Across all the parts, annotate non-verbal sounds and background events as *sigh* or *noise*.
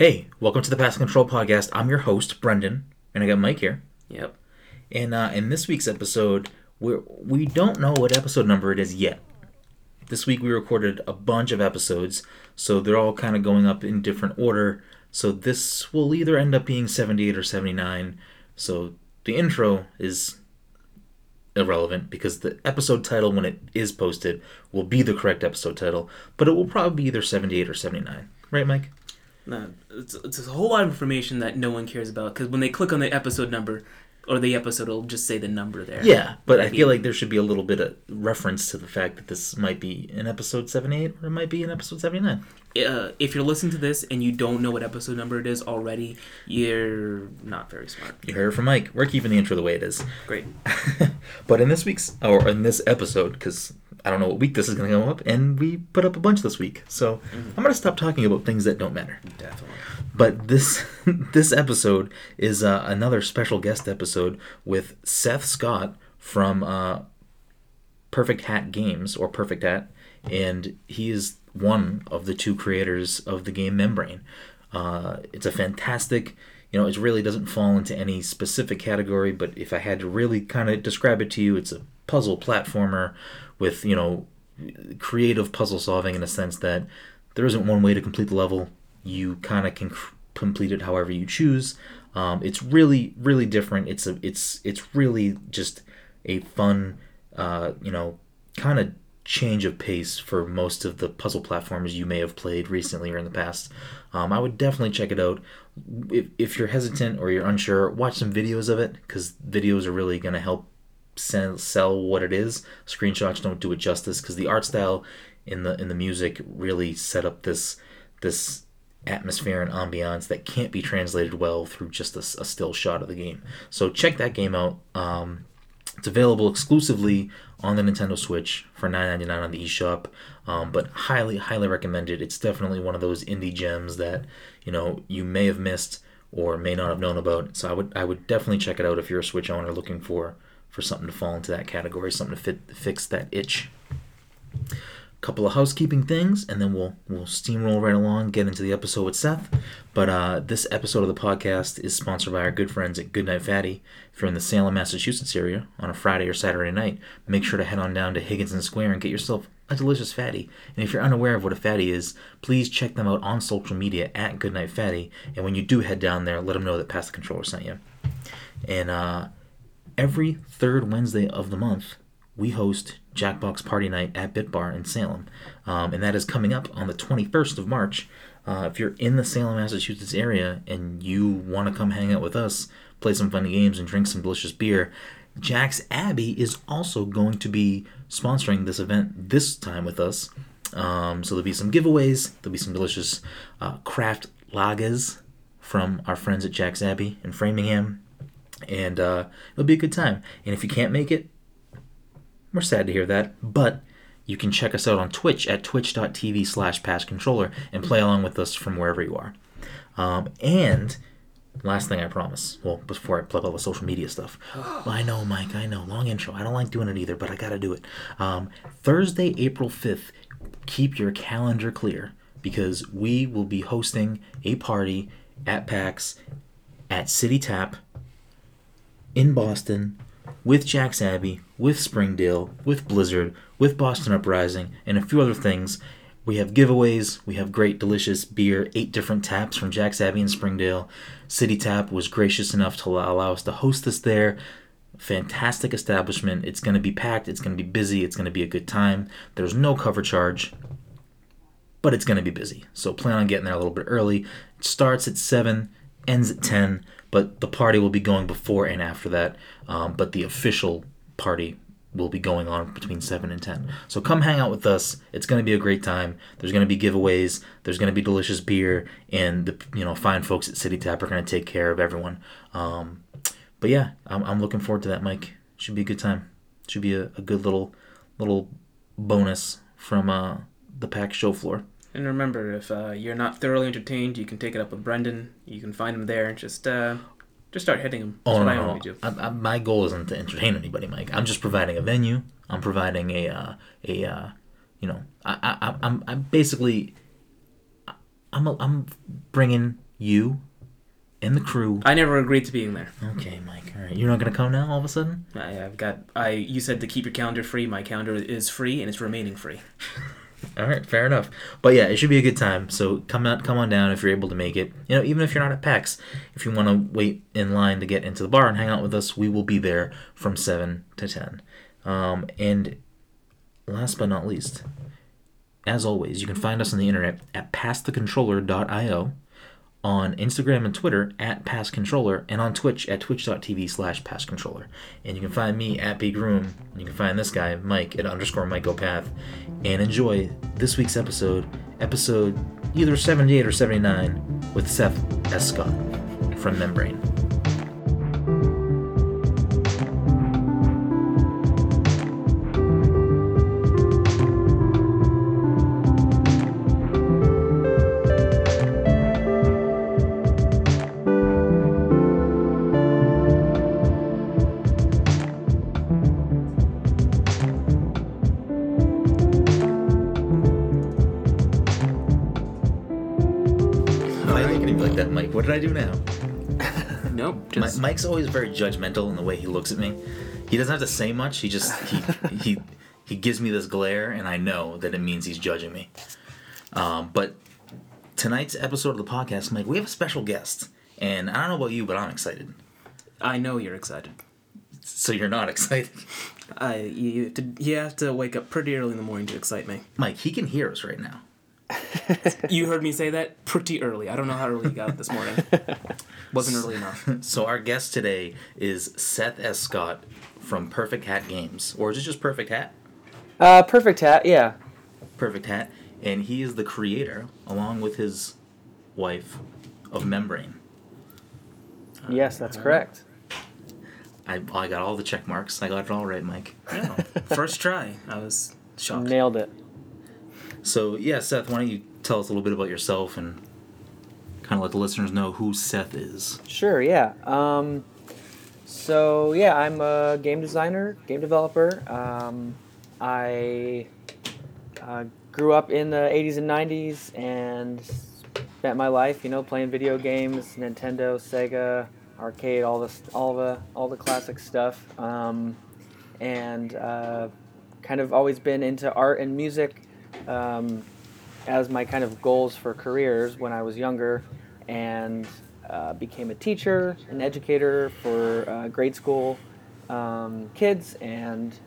Hey, welcome to the Pass Control Podcast. I'm your host, Brendan, and I got Mike here. Yep. And uh, in this week's episode, we we don't know what episode number it is yet. This week we recorded a bunch of episodes, so they're all kind of going up in different order. So this will either end up being 78 or 79. So the intro is irrelevant because the episode title, when it is posted, will be the correct episode title, but it will probably be either 78 or 79. Right, Mike? No, it's, it's a whole lot of information that no one cares about because when they click on the episode number or the episode, it'll just say the number there. Yeah, but I feel like there should be a little bit of reference to the fact that this might be in episode 78 or it might be in episode 79. Uh, if you're listening to this and you don't know what episode number it is already, you're not very smart. You heard it from Mike. We're keeping the intro the way it is. Great. *laughs* but in this week's, or in this episode, because I don't know what week this is going to come up, and we put up a bunch this week. So Mm-hmm. I'm going to stop talking about things that don't matter. Definitely. But this *laughs* this episode is uh, another special guest episode with Seth Scott from uh, Perfect Hat Games or Perfect Hat, and he is one of the two creators of the game Membrane. Uh, it's a fantastic, you know, it really doesn't fall into any specific category, but if I had to really kind of describe it to you, it's a puzzle platformer with, you know, creative puzzle solving in a sense that there isn't one way to complete the level. You kind of can complete it however you choose. Um, it's really, really different. It's a, it's, it's really just a fun, uh, you know, kind of change of pace for most of the puzzle platforms you may have played recently or in the past. Um, I would definitely check it out. If, if you're hesitant or you're unsure, watch some videos of it because videos are really going to help sell, sell what it is. Screenshots don't do it justice because the art style in the in the music really set up this this atmosphere and ambiance that can't be translated well through just a still shot of the game. So check that game out. Um, it's available exclusively on the Nintendo Switch for $9.99 on the eShop, um, but highly, highly recommended. It's definitely one of those indie gems that you know you may have missed or may not have known about. So I would, I would definitely check it out if you're a Switch owner looking for for something to fall into that category, something to fit fix that itch. A couple of housekeeping things and then we'll we'll steamroll right along get into the episode with seth. But uh, this episode of the podcast is sponsored by our good friends at goodnight fatty. If you're in the salem massachusetts area on a friday or saturday night make sure to head on down to higginson square and get yourself a delicious fatty. And if you're unaware of what a fatty is please check them out on social media at goodnight fatty. And when you do head down there let them know that pass the controller sent you. And uh, every third Wednesday of the month, we host Jackbox Party Night at Bit Bar in Salem, um, and that is coming up on the 21st of March. Uh, if you're in the Salem, Massachusetts area and you want to come hang out with us, play some fun games, and drink some delicious beer, Jack's Abbey is also going to be sponsoring this event this time with us. Um, so there'll be some giveaways, there'll be some delicious uh, craft lagers from our friends at Jack's Abbey in Framingham and uh, it'll be a good time. And if you can't make it, we're sad to hear that, but you can check us out on Twitch at twitch.tv slash passcontroller and play along with us from wherever you are. Um, and last thing I promise, well, before I plug all the social media stuff, *gasps* I know, Mike, I know, long intro. I don't like doing it either, but I gotta do it. Um, Thursday, April 5th, keep your calendar clear because we will be hosting a party at PAX at City Tap in Boston with Jack's Abbey, with Springdale, with Blizzard, with Boston Uprising, and a few other things. We have giveaways. We have great, delicious beer, eight different taps from Jack's Abbey and Springdale. City Tap was gracious enough to allow us to host us there. Fantastic establishment. It's going to be packed. It's going to be busy. It's going to be a good time. There's no cover charge, but it's going to be busy. So plan on getting there a little bit early. It starts at 7, ends at 10, but the party will be going before and after that. Um, but the official party will be going on between 7 and 10. So come hang out with us. It's going to be a great time. There's going to be giveaways, there's going to be delicious beer, and the you know fine folks at City Tap are going to take care of everyone. Um, but yeah, I'm, I'm looking forward to that, Mike. Should be a good time. Should be a, a good little little bonus from uh, the pack show floor. And remember, if uh, you're not thoroughly entertained, you can take it up with Brendan. You can find him there. Just uh, just start hitting him. That's Oh what no, I no. I, I, my goal isn't to entertain anybody, Mike. I'm just providing a venue. I'm providing a uh, a uh, you know I, I I'm I'm basically I'm a, I'm bringing you and the crew. I never agreed to being there. Okay, Mike. All right, you're not gonna come now. All of a sudden. I, I've got. I. You said to keep your calendar free. My calendar is free, and it's remaining free. *laughs* All right, fair enough. But yeah, it should be a good time. So come out, come on down if you're able to make it. You know, even if you're not at PAX, if you want to wait in line to get into the bar and hang out with us, we will be there from seven to ten. Um, and last but not least, as always, you can find us on the internet at passthecontroller.io, on Instagram and Twitter at passcontroller, and on Twitch at twitch.tv slash passcontroller. And you can find me at Big Room, and you can find this guy, Mike, at underscore Mycopath, and enjoy this week's episode, episode either 78 or 79, with Seth S. Scott from Membrane. Why are you looking at me like that, Mike? What did I do now? Nope. Mi- Just. Mike's always very judgmental in the way he looks at me. He doesn't have to say much. He just he *laughs* he he gives me this glare, and I know that it means he's judging me. Um, but tonight's episode of the podcast, Mike, we have a special guest, and I don't know about you, but I'm excited. I know you're excited. So you're not *laughs* excited, I. You, you have to. You have to wake up pretty early in the morning to excite me. Mike? He can hear us right now. *laughs* You heard me say that pretty early. I don't know how early you got up this morning. *laughs* Wasn't early enough. *laughs* So our guest today is Seth S. Scott from Perfect Hat Games, or is it just Perfect Hat? Uh, perfect hat, yeah. Perfect Hat, and he is the creator, along with his wife, of Membrane. Yes, that's correct. I, I got all the check marks. I got it all right, Mike. Yeah. First try. I was shocked. Nailed it. So yeah, Seth, why don't you tell us a little bit about yourself and kind of let the listeners know who Seth is? Sure, yeah. Um, so yeah, I'm a game designer, game developer. Um, I uh, grew up in the '80s and '90s and spent my life, you know, playing video games, Nintendo, Sega, arcade, all this, all the, all the classic stuff. Um, and uh, kind of always been into art and music um, as my kind of goals for careers when I was younger, and uh, became a teacher, an educator for uh, grade school um, kids, and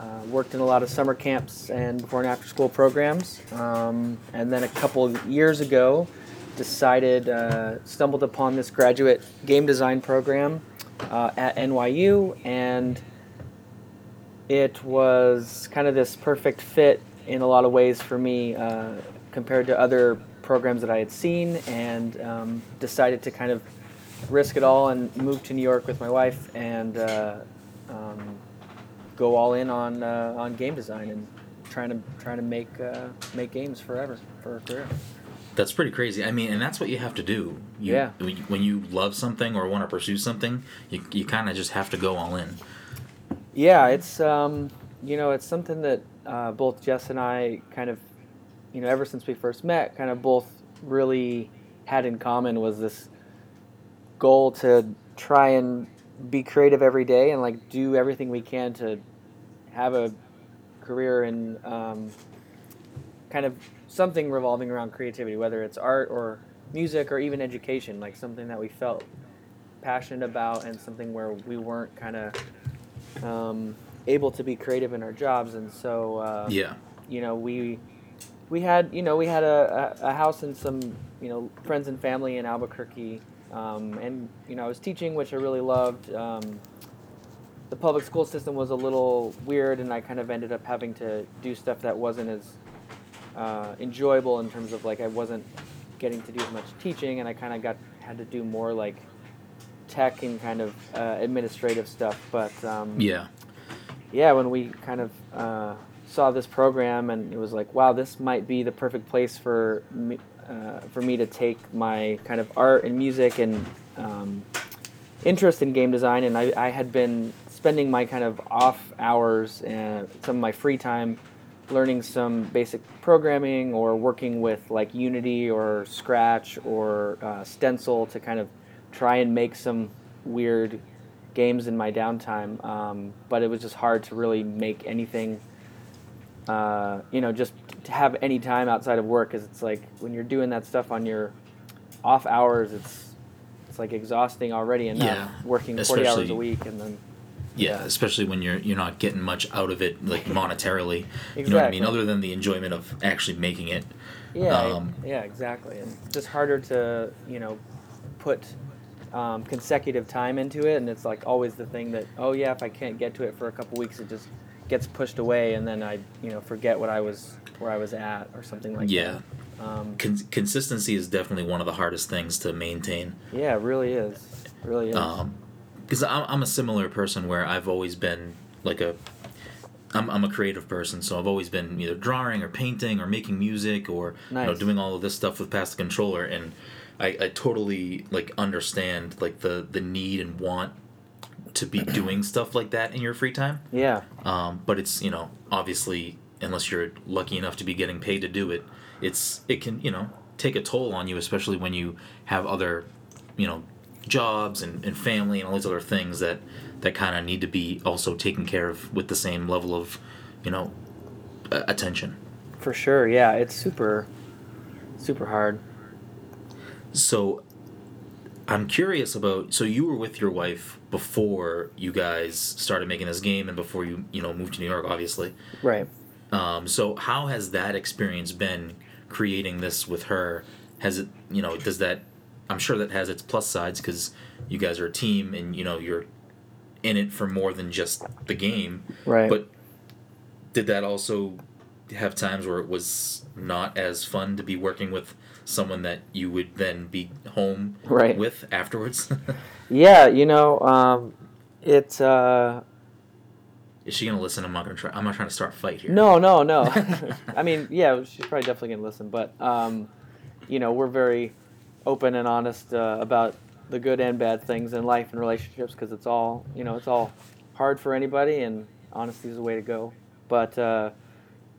uh, worked in a lot of summer camps and before and after school programs. Um, and then a couple of years ago, decided, uh, stumbled upon this graduate game design program uh, at NYU, and it was kind of this perfect fit in a lot of ways for me uh, compared to other programs that I had seen, and um, decided to kind of risk it all and move to New York with my wife and uh, um, go all in on uh, on game design and trying to trying to make uh, make games forever for a career. That's pretty crazy. I mean, and that's what you have to do. You, Yeah. when you- When you love something or want to pursue something, you, you kind of just have to go all in. Yeah, it's um, you know it's something that uh, both Jess and I kind of you know ever since we first met, kind of both really had in common was this goal to try and be creative every day and like do everything we can to have a career in um, kind of something revolving around creativity, whether it's art or music or even education, like something that we felt passionate about and something where we weren't kind of um, able to be creative in our jobs. And so, uh, Yeah. you know, we we had you know we had a, a, house and some you know friends and family in Albuquerque, um, and you know I was teaching, which I really loved. Um, the public school system was a little weird, and I kind of ended up having to do stuff that wasn't as uh, enjoyable in terms of like I wasn't getting to do as much teaching, and I kind of got had to do more like tech and kind of uh, administrative stuff. But um, Yeah. Yeah, when we kind of uh, saw this program, and it was like, wow, this might be the perfect place for me, uh, for me to take my kind of art and music and um, interest in game design. And I, I had been spending my kind of off hours and some of my free time learning some basic programming or working with like Unity or Scratch or uh, Stencyl to kind of try and make some weird games in my downtime. Um, but it was just hard to really make anything, uh, you know, just to have any time outside of work because it's like when you're doing that stuff on your off hours, it's it's like exhausting already and Yeah, working 40 hours a week and then Yeah, especially when you're you're not getting much out of it, like monetarily. exactly. You know what I mean? Other than the enjoyment of actually making it. Yeah, Um, yeah, exactly, and just harder to you know put um, consecutive time into it, and it's like always the thing that oh yeah, if I can't get to it for a couple weeks, it just gets pushed away, and then I you know forget what I was where I was at or something like Yeah. that. Um, Con- consistency is definitely one of the hardest things to maintain. yeah, it really is, It really is. Um, because I'm, I'm a similar person where I've always been like a I'm, I'm a creative person so I've always been either drawing or painting or making music or you know doing all of this stuff with Pass the Controller and I, I totally like understand like the the need and want to be *clears throat* doing stuff like that in your free time yeah, um, but it's you know obviously unless you're lucky enough to be getting paid to do it it's it can you know take a toll on you especially when you have other you know jobs and, and family and all these other things that that kind of need to be also taken care of with the same level of you know attention for sure. Yeah, it's super, super hard. So i'm curious about so you were with your wife before you guys started making this game and before you you know moved to new york obviously Right. Um, so how has that experience been creating this with her? Has it, you know, does that? I'm sure that has its plus sides because you guys are a team and you know you're in it for more than just the game. Right. But did that also have times where it was not as fun to be working with someone that you would then be home Right. with afterwards? *laughs* Yeah, you know, um, it's. Uh, Is she gonna listen? I'm not gonna try. I'm not trying to start a fight here. No, no, no. *laughs* I mean, yeah, she's probably definitely gonna listen, but um, you know, we're very open and honest uh, about the good and bad things in life and relationships because it's all, you know, it's all hard for anybody, and honesty is the way to go. But uh,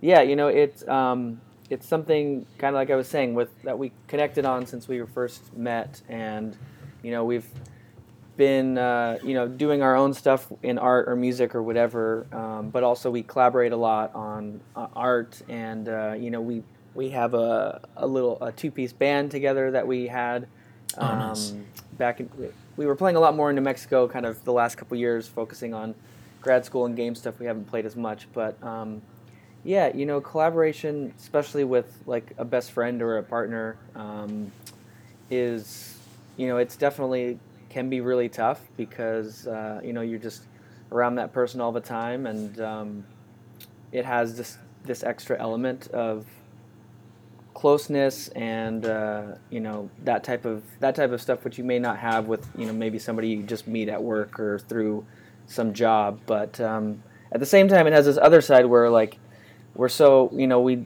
yeah, you know, it's um, it's something kind of like I was saying with that we connected on since we were first met, and you know, we've been uh, you know doing our own stuff in art or music or whatever, um, but also we collaborate a lot on uh, art, and uh, you know we we have a, a little a two piece band together that we had Oh, um, nice. back in we were playing a lot more in New Mexico, kind of the last couple years, focusing on grad school and game stuff. We haven't played as much, but um, yeah, you know, collaboration, especially with like a best friend or a partner, um, is you know it's definitely can be really tough because uh, you know you're just around that person all the time, and um, it has this this extra element of closeness and uh, you know that type of that type of stuff which you may not have with you know maybe somebody you just meet at work or through some job. But um, at the same time it has this other side where like we're so you know we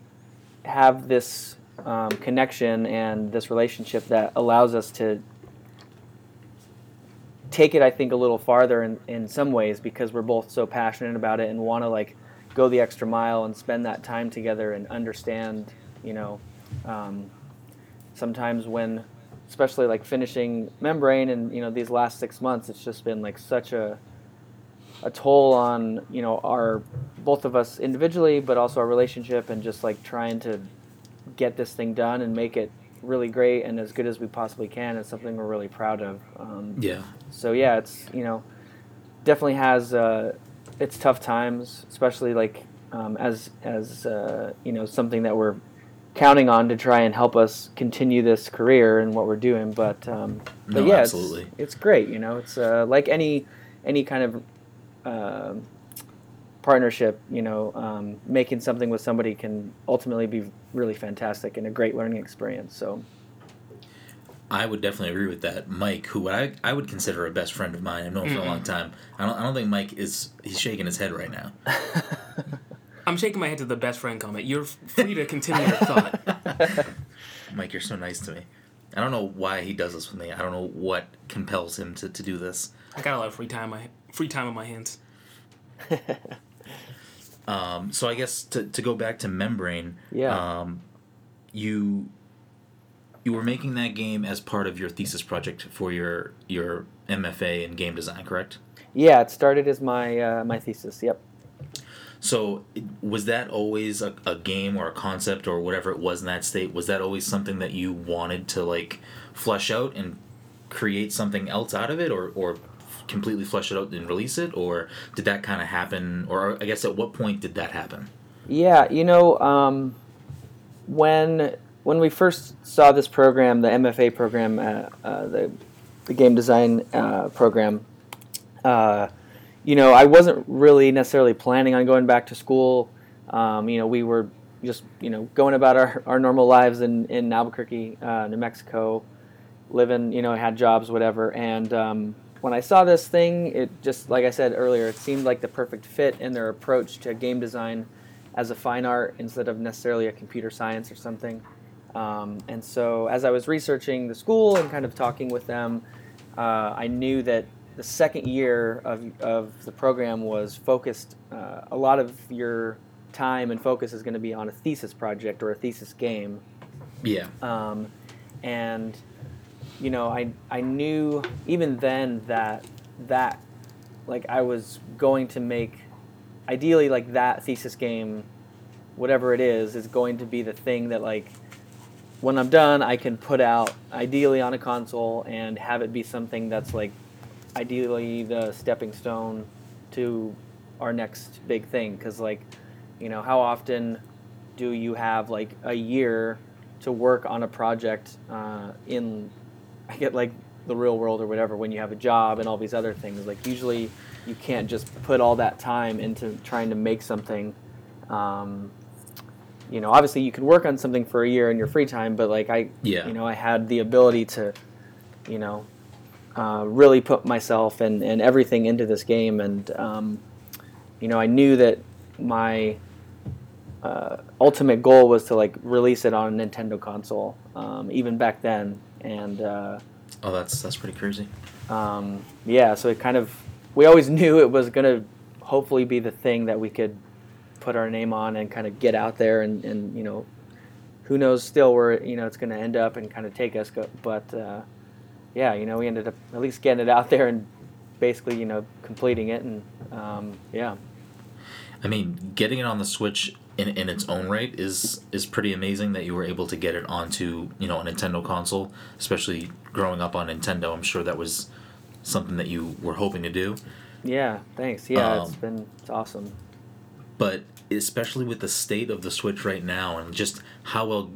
have this um, connection and this relationship that allows us to take it i think a little farther in, in some ways because we're both so passionate about it and want to like go the extra mile and spend that time together and understand you know um, sometimes when especially like finishing membrane and you know these last six months it's just been like such a a toll on you know our both of us individually but also our relationship and just like trying to get this thing done and make it really great and as good as we possibly can is something we're really proud of um, Yeah. so yeah it's you know definitely has uh, its tough times especially like um, as as uh, you know something that we're counting on to try and help us continue this career and what we're doing but um, but No, yeah absolutely. it's, it's great you know it's uh, like any any kind of um partnership you know um, making something with somebody can ultimately be really fantastic and a great learning experience so I would definitely agree with that. Mike, who I, I would consider a best friend of mine, I've known for a long time. I don't I don't think Mike is he's shaking his head right now. *laughs* I'm shaking my head to the best friend comment. You're free to continue your thought. *laughs* Mike, you're so nice to me. I don't know why he does this with me. I don't know what compels him to, to do this. I got a lot of free time. My free time on my hands. *laughs* Um, so I guess to, to go back to Membrane, Yeah. um, you you were making that game as part of your thesis project for your your MFA in game design, correct? Yeah, it started as my uh, my thesis. Yep. So was that always a, a game or a concept or whatever it was in that state? Was that always something that you wanted to like flesh out and create something else out of it, or or completely flesh it out and release it, or did that kind of happen? Or I guess at what point did that happen? Yeah, you know, um, when when we first saw this program, the MFA program, uh, uh, the the game design uh, program, uh, you know, I wasn't really necessarily planning on going back to school. Um, you know, we were just you know going about our, our normal lives in in Albuquerque, uh, New Mexico, living. You know, had jobs, whatever, and. Um, when I saw this thing, it just like I said earlier, it seemed like the perfect fit in their approach to game design as a fine art instead of necessarily a computer science or something. Um, and so, as I was researching the school and kind of talking with them, uh, I knew that the second year of, of the program was focused, uh, a lot of your time and focus is going to be on a thesis project or a thesis game. Yeah. Um, and you know, I I knew even then that that like I was going to make ideally like that thesis game, whatever it is, is going to be the thing that like when I'm done I can put out ideally on a console and have it be something that's like ideally the stepping stone to our next big thing. Because like you know how often do you have like a year to work on a project uh, in I get like the real world or whatever when you have a job and all these other things like usually you can't just put all that time into trying to make something um, you know obviously you can work on something for a year in your free time but like I Yeah. you know I had the ability to you know uh, really put myself and, and everything into this game and um, you know I knew that my uh, ultimate goal was to like release it on a Nintendo console um, even back then and uh, Oh, that's that's pretty crazy. um, yeah so it kind of we always *laughs* knew it was going to hopefully be the thing that we could put our name on and kind of get out there and, and you know who knows still where you know it's going to end up and kind of take us go, but uh, yeah you know we ended up at least getting it out there and basically you know completing it and um, yeah I mean, getting it on the Switch in, in its own right is is pretty amazing that you were able to get it onto you know a Nintendo console, especially growing up on Nintendo. I'm sure that was something that you were hoping to do. yeah thanks yeah it's been it's awesome but especially with the state of the Switch right now and just how well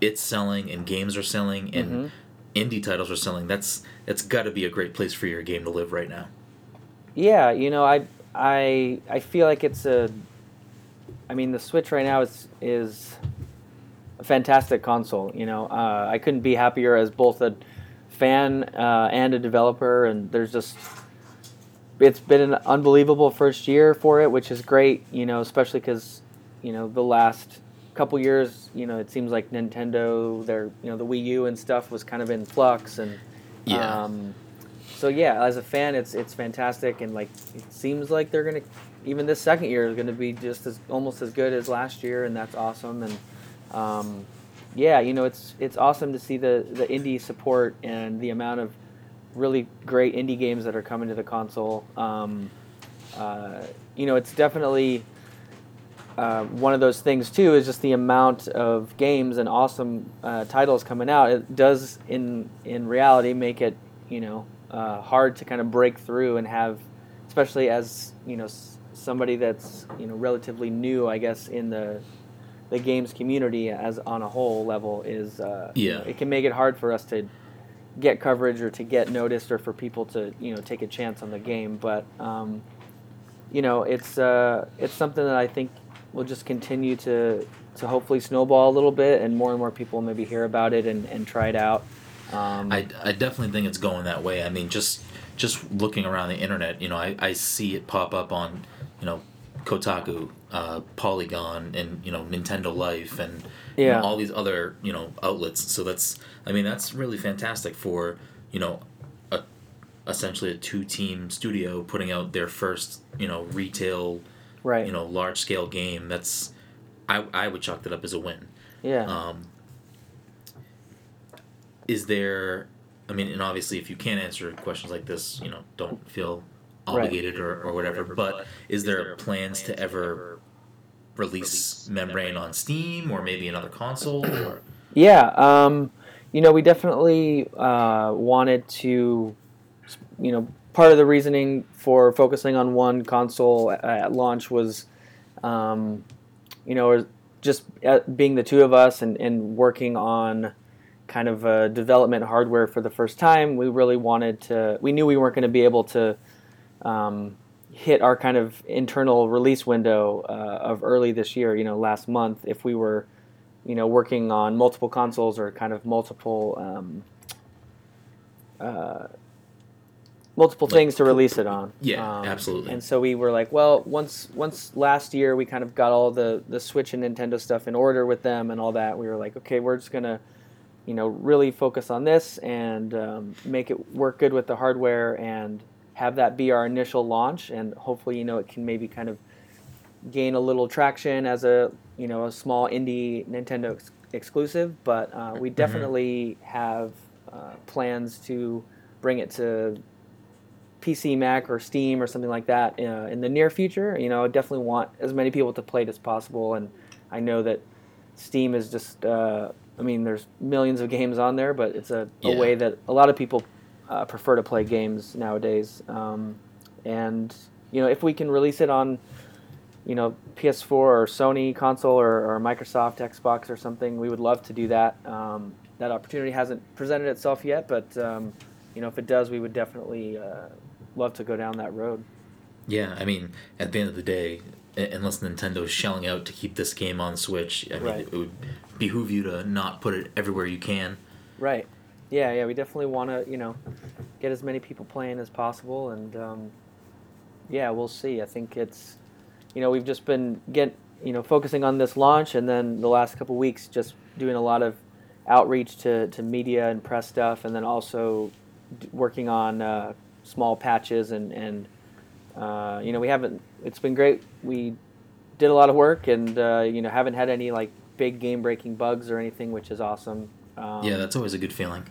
it's selling and games are selling and Mhm. indie titles are selling, that's that's got to be a great place for your game to live right now. Yeah, you know, I I I feel like it's a. I mean, the Switch right now is is a fantastic console. You know, uh, I couldn't be happier as both a fan uh, and a developer, and there's just it's been an unbelievable first year for it, which is great. You know, especially because you know the last couple years, you know, it seems like Nintendo, their you know the Wii U and stuff was kind of in flux, and Yeah. um, so yeah, as a fan, it's it's fantastic, and like it seems like they're gonna even this second year is gonna be just as almost as good as last year, and that's awesome. And um, yeah, you know, it's it's awesome to see the the indie support and the amount of really great indie games that are coming to the console. Um, uh, you know, it's definitely uh, one of those things too. Is just the amount of games and awesome uh, titles coming out. It does in in reality make it you know uh, hard to kind of break through and have, especially as you know somebody that's you know relatively new, I guess in the the games community as on a whole level is uh, Yeah. it can make it hard for us to get coverage or to get noticed or for people to you know take a chance on the game but um, you know it's uh, it's something that I think will just continue to to hopefully snowball a little bit and more and more people maybe hear about it and, and try it out um, I, I definitely think it's going that way. I mean, just just looking around the internet, you know, I, I see it pop up on, you know, Kotaku, uh, Polygon, and you know Nintendo Life, and you know, all these other you know outlets. So that's I mean that's really fantastic for you know, a essentially a two team studio putting out their first you know retail Right. you know large scale game, that's I I would chalk that up as a win. yeah. Um, is there? I mean, and obviously, if you can't answer questions like this, you know, don't feel Right. obligated or, or whatever. But is there plans to ever release Membrane on Steam or maybe another console? Or *clears throat* Yeah, um, you know, we definitely uh, wanted to, you know, part of the reasoning for focusing on one console at, at launch was, um, you know, just uh, being the two of us and, and working on kind of uh, development hardware for the first time. We really wanted to, we knew we weren't going to be able to um, hit our kind of internal release window uh, of early this year, you know, last month, if we were you know, working on multiple consoles or kind of multiple um, uh, multiple Like, things to release it on. Yeah, Um, absolutely. And so we were like, well, once once last year we kind of got all the the Switch and Nintendo stuff in order with them and all that. We were like, okay, we're just gonna, you know, really focus on this and um, make it work good with the hardware and have that be our initial launch. And hopefully, you know, it can maybe kind of gain a little traction as a you know a small indie Nintendo ex- exclusive, but uh, we definitely have uh, plans to bring it to PC, Mac, or Steam or something like that uh, in the near future. You know, I definitely want as many people to play it as possible, and I know that Steam is just. Uh, I mean, there's millions of games on there, but it's a, a Yeah. way that a lot of people uh, prefer to play games nowadays. Um, and you know, if we can release it on you know PS4 or Sony console or, or Microsoft Xbox or something, we would love to do that. Um, that opportunity hasn't presented itself yet, but um, you know if it does, we would definitely uh, love to go down that road. yeah, I mean, at the end of the day, unless Nintendo's shelling out to keep this game on Switch, I mean, Right. it would behoove you to not put it everywhere you can. Right. Yeah, yeah. We definitely want to you know get as many people playing as possible, and um, yeah, we'll see. I think it's you know we've just been get you know focusing on this launch, and then the last couple weeks just doing a lot of outreach to, to media and press stuff, and then also d- working on uh, small patches and and uh, you know we haven't. It's been great. We did a lot of work, and uh, you know haven't had any like big game breaking bugs or anything, which is awesome. Um, yeah, that's always a good feeling.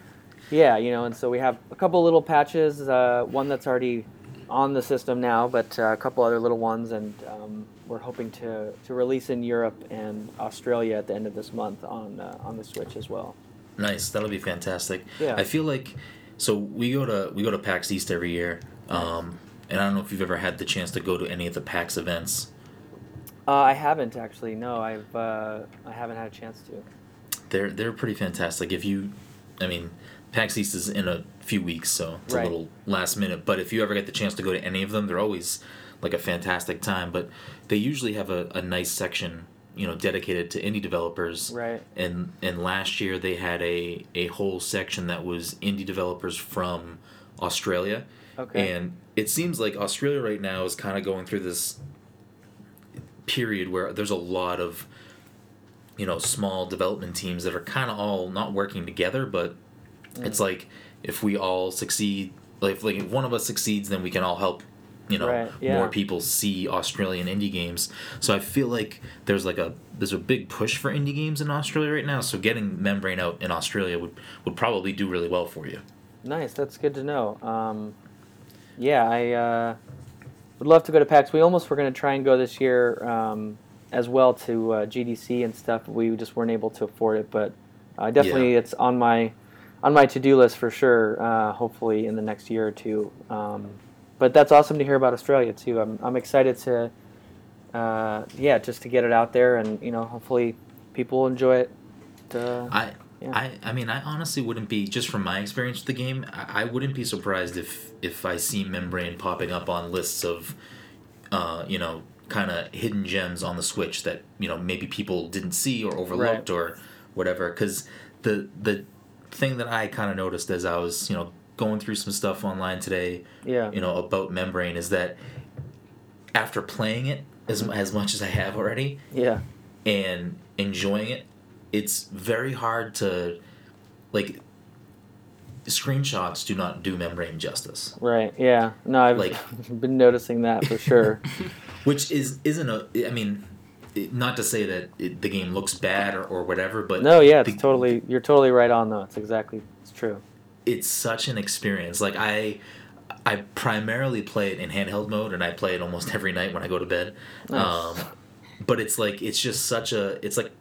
yeah, you know, and so we have a couple little patches. Uh, one that's already on the system now, but uh, a couple other little ones, and um, we're hoping to, to release in Europe and Australia at the end of this month on uh, on the Switch as well. Nice, that'll be fantastic. Yeah. I feel like so we go to we go to PAX East every year, um, and I don't know if you've ever had the chance to go to any of the PAX events. Uh, I haven't actually. No, I've uh, I haven't had a chance to. They're they're pretty fantastic. If you, I mean, PAX East is in a few weeks, so it's Right. a little last minute. But if you ever get the chance to go to any of them, they're always like a fantastic time. But they usually have a, a nice section, you know, dedicated to indie developers. Right. And and last year they had a a whole section that was indie developers from Australia. Okay. And it seems like Australia right now is kind of going through this period where there's a lot of you know small development teams that are kind of all not working together but Mm. it's like if we all succeed like if, like if one of us succeeds then we can all help you know Right, yeah. more people see Australian indie games so I feel like there's like a there's a big push for indie games in Australia right now so getting Membrane out in Australia would would probably do really well for you Nice. That's good to know. Um, yeah, I uh, would love to go to PAX. We almost were going to try and go this year um, as well to uh, GDC and stuff. We just weren't able to afford it. But uh, definitely, Yeah. it's on my on my to do list for sure. Uh, hopefully, in the next year or two. Um, but that's awesome to hear about Australia too. I'm I'm excited to uh, yeah, just to get it out there and you know hopefully people will enjoy it. Uh, I Yeah. I I mean I honestly wouldn't be just from my experience with the game I, I wouldn't be surprised if if I see Membrane popping up on lists of uh you know kind of hidden gems on the Switch that you know maybe people didn't see or overlooked or whatever because the the thing that I kind of noticed as I was you know going through some stuff online today yeah. you know about Membrane is that after playing it as as much as I have already yeah. and enjoying it, it's very hard to like screenshots do not do membrane justice. Right. Yeah. No, I've Like- *laughs* been noticing that for sure. *laughs* which is isn't a. I mean, not to say that it, the game looks bad or, or whatever, but No, yeah, it's the- totally. You're totally right on though. It's exactly. It's true. it's such an experience. Like I, I primarily play it in handheld mode, and I play it almost every night when I go to bed. Nice. Um, but it's like it's just such a. It's like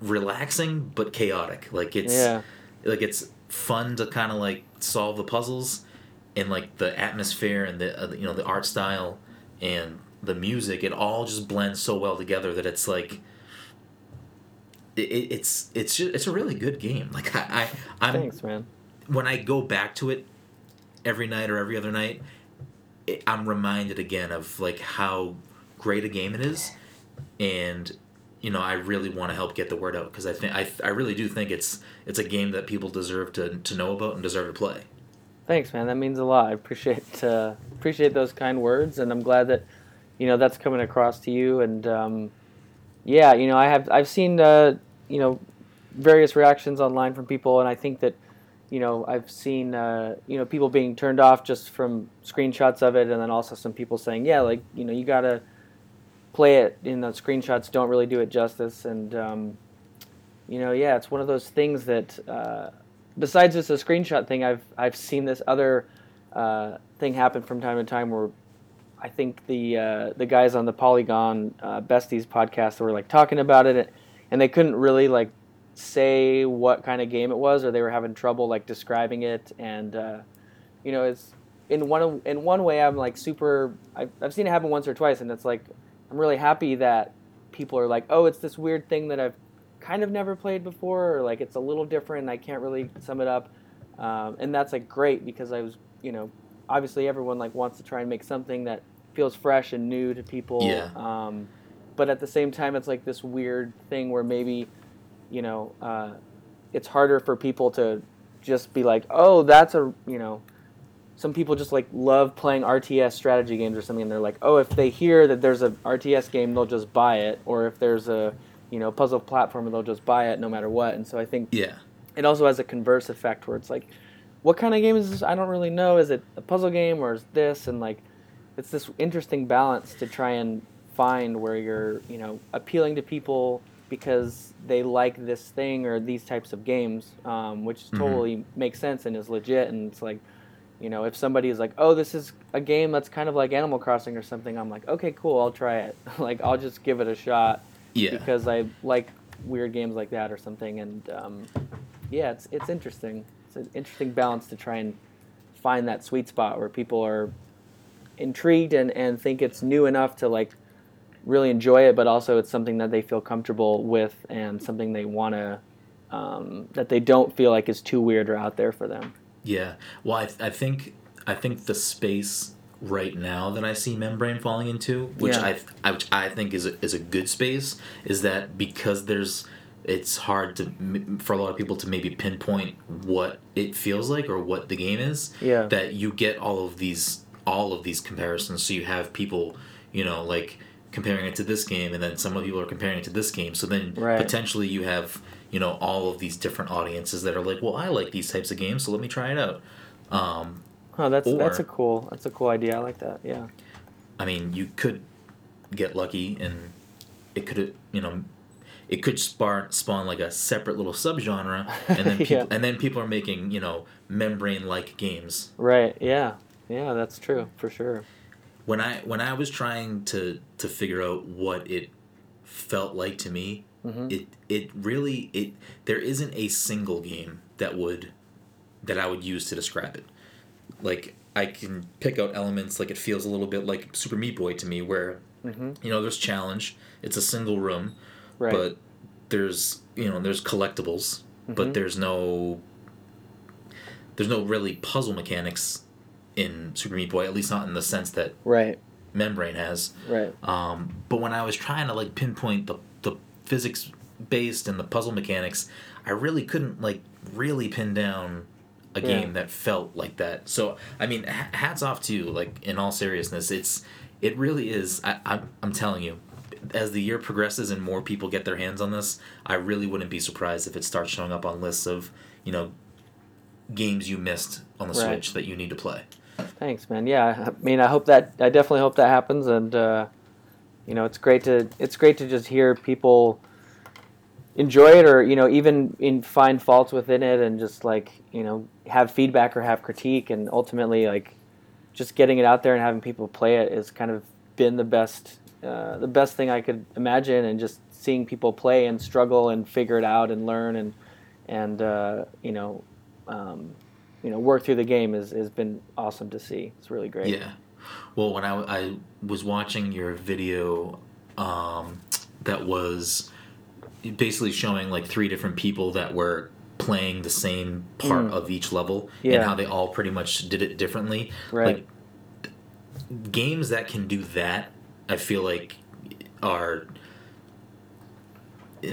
relaxing but chaotic. Like it's Yeah. like it's fun to kind of like solve the puzzles, and like the atmosphere and the uh, you know the art style and the music. It all just blends so well together that it's like. It, it- it's it's just, it's a really good game. Like I, I I'm Thanks, man. when I go back to it every night or every other night, it, I'm reminded again of like how great a game it is, and you know I really want to help get the word out because I think I, I really do think it's it's a game that people deserve to, to know about and deserve to play. Thanks, man. That means a lot. I appreciate uh, appreciate those kind words, and I'm glad that you know that's coming across to you. And um, yeah, you know, I have I've seen uh, you know various reactions online from people, and I think that you know I've seen uh, you know people being turned off just from screenshots of it, and then also some people saying, yeah, like you know you gotta play it. In the screenshots don't really do it justice, and um, you know, yeah, it's one of those things that. Uh, besides just a screenshot thing, I've I've seen this other uh, thing happen from time to time where I think the uh, the guys on the Polygon uh, Besties podcast were like talking about it, and they couldn't really like say what kind of game it was, or they were having trouble like describing it, and uh, you know, it's in one in one way I'm like super. I've, I've seen it happen once or twice, and it's like I'm really happy that people are like, oh, it's this weird thing that I've kind of never played before, or like it's a little different. And I can't really sum it up, um, and that's like great because I was, you know, obviously everyone like wants to try and make something that feels fresh and new to people. Yeah. Um, but at the same time, it's like this weird thing where maybe, you know, uh, it's harder for people to just be like, oh, that's a, you know, some people just like love playing RTS strategy games or something, and they're like, oh, if they hear that there's a RTS game, they'll just buy it, or if there's a, you know, puzzle platformer, they'll just buy it no matter what. And so I think Yeah, it also has a converse effect where it's like, what kind of game is this? I don't really know. Is it a puzzle game or is this? And like, it's this interesting balance to try and find where you're, you know, appealing to people because they like this thing or these types of games, um, which Mhm. totally makes sense and is legit. And it's like, you know, if somebody is like, oh, this is a game that's kind of like Animal Crossing or something, I'm like, okay, cool, I'll try it. *laughs* like, I'll just give it a shot yeah, because I like weird games like that or something. And um, yeah, it's it's interesting. It's an interesting balance to try and find that sweet spot where people are intrigued and, and think it's new enough to like really enjoy it, but also it's something that they feel comfortable with and something they want to um, that they don't feel like is too weird or out there for them. Yeah. Well, I, I think I think the space right now that I see membrane falling into, which Yeah. I, I which I think is a, is a good space, is that because there's it's hard to for a lot of people to maybe pinpoint what it feels like or what the game is. Yeah. That you get all of these all of these comparisons. So you have people, you know, like comparing it to this game, and then some of people are comparing it to this game. So then Right. potentially you have you know all of these different audiences that are like, well, I like these types of games, so let me try it out. Um, Oh, that's that's a cool that's a cool idea. I like that. Yeah. I mean, you could get lucky, and it could, you know, it could spawn spawn like a separate little subgenre, and then *laughs* people, Yeah. and then people are making you know membrane like games. Right. Yeah. Yeah. That's true for sure. When I when I was trying to to figure out what it felt like to me, Mhm. it it really it there isn't a single game that would that I would use to describe it. Like I can pick out elements like it feels a little bit like Super Meat Boy to me, where hmm you know there's challenge. It's a single room, Right. but there's you know there's collectibles, but Mhm. there's no there's no really puzzle mechanics in Super Meat Boy, at least not in the sense that right. Membrane has. Right. Um, but when I was trying to like pinpoint the physics based and the puzzle mechanics, I really couldn't like really pin down a Yeah. game that felt like that. So I mean, h- hats off to you. Like in all seriousness, it's it really is. I, I'm I'm telling you. As the year progresses and more people get their hands on this, I really wouldn't be surprised if it starts showing up on lists of, you know, games you missed on the Right. Switch that you need to play. Thanks, man. Yeah, I mean, I hope that I definitely hope that happens, and uh, you know, it's great to it's great to just hear people enjoy it, or you know, even in find faults within it, and just like you know, have feedback or have critique, and ultimately like just getting it out there and having people play it has kind of been the best uh, the best thing I could imagine, and just seeing people play and struggle and figure it out and learn and and uh, you know. Um, you know, work through the game has, has been awesome to see. It's really great. Yeah. Well, when I, I was watching your video um, that was basically showing like three different people that were playing the same part Mm. of each level Yeah. and how they all pretty much did it differently. Right. Like games that can do that, I feel like are eh,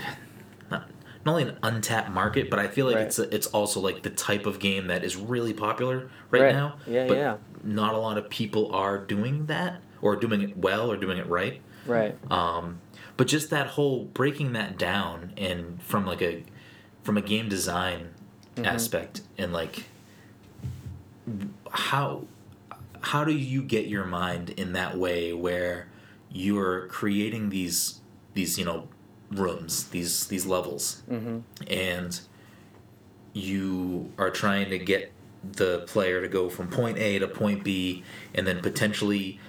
not, not only an untapped market, but I feel like Right. it's a, it's also like the type of game that is really popular right, Right. now. Yeah, but yeah. Not a lot of people are doing that, or doing it well, or doing it right. Right. Um, but just that whole breaking that down and from like a from a game design Mhm. aspect and like how how do you get your mind in that way where you're creating these these you know rooms these these levels hmm and you are trying to get the player to go from point A to point B and then potentially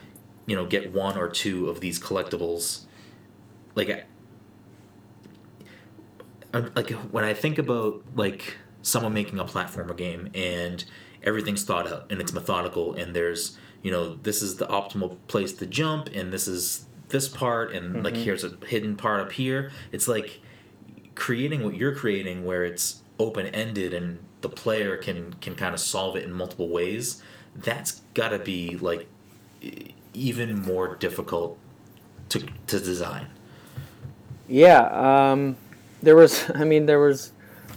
you know get one or two of these collectibles like I- like when I think about like someone making a platformer game and everything's thought out and it's methodical and there's you know this is the optimal place to jump and this is this part and like Mhm. here's a hidden part up here it's like creating what you're creating where it's open ended and the player can can kind of solve it in multiple ways that's got to be like even more difficult to to design Yeah. Um, there was, *laughs* I mean, there was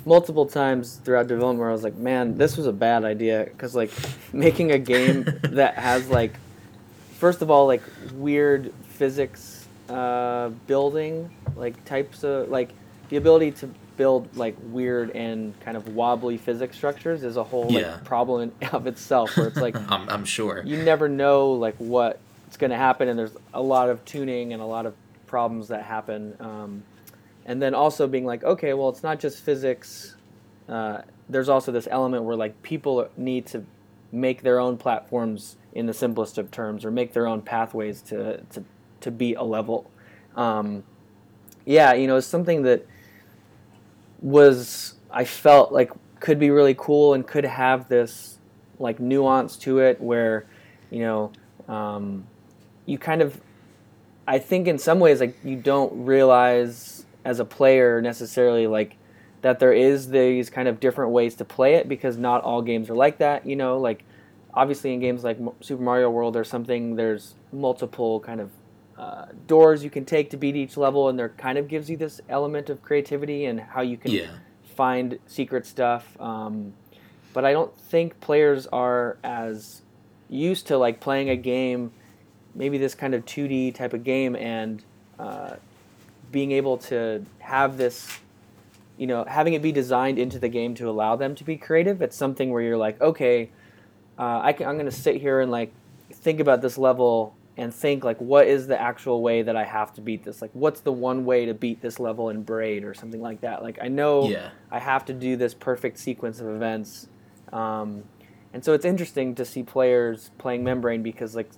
multiple times throughout development where I was like, man, this was a bad idea. Because, like, *laughs* making a game *laughs* that has, like, first of all, like, weird physics uh, building, like, types of, like, the ability to build, like, weird and kind of wobbly physics structures is a whole, like, Yeah. problem in of itself where it's like, I'm, I'm sure you never know like what's going to happen and there's a lot of tuning and a lot of problems that happen. Um, and then also being like okay well it's not just physics uh, there's also this element where like people need to make their own platforms in the simplest of terms or make their own pathways to to, to beat a level. Um, yeah you know it's something that was i felt like could be really cool and could have this like nuance to it where you know um, you kind of i think in some ways like you don't realize as a player necessarily like that there is these kind of different ways to play it because not all games are like that you know like obviously in games like super mario world or something there's multiple kind of uh, doors you can take to beat each level and there kind of gives you this element of creativity and how you can yeah find secret stuff. Um, but I don't think players are as used to like playing a game, maybe this kind of 2D type of game, and uh, being able to have this, you know, having it be designed into the game to allow them to be creative. It's something where you're like, okay, uh, I can, I'm going to sit here and like think about this level and think like what is the actual way that I have to beat this? Like what's the one way to beat this level in Braid or something like that? Like I know yeah I have to do this perfect sequence of events. Um, and so it's interesting to see players playing Membrane because, like,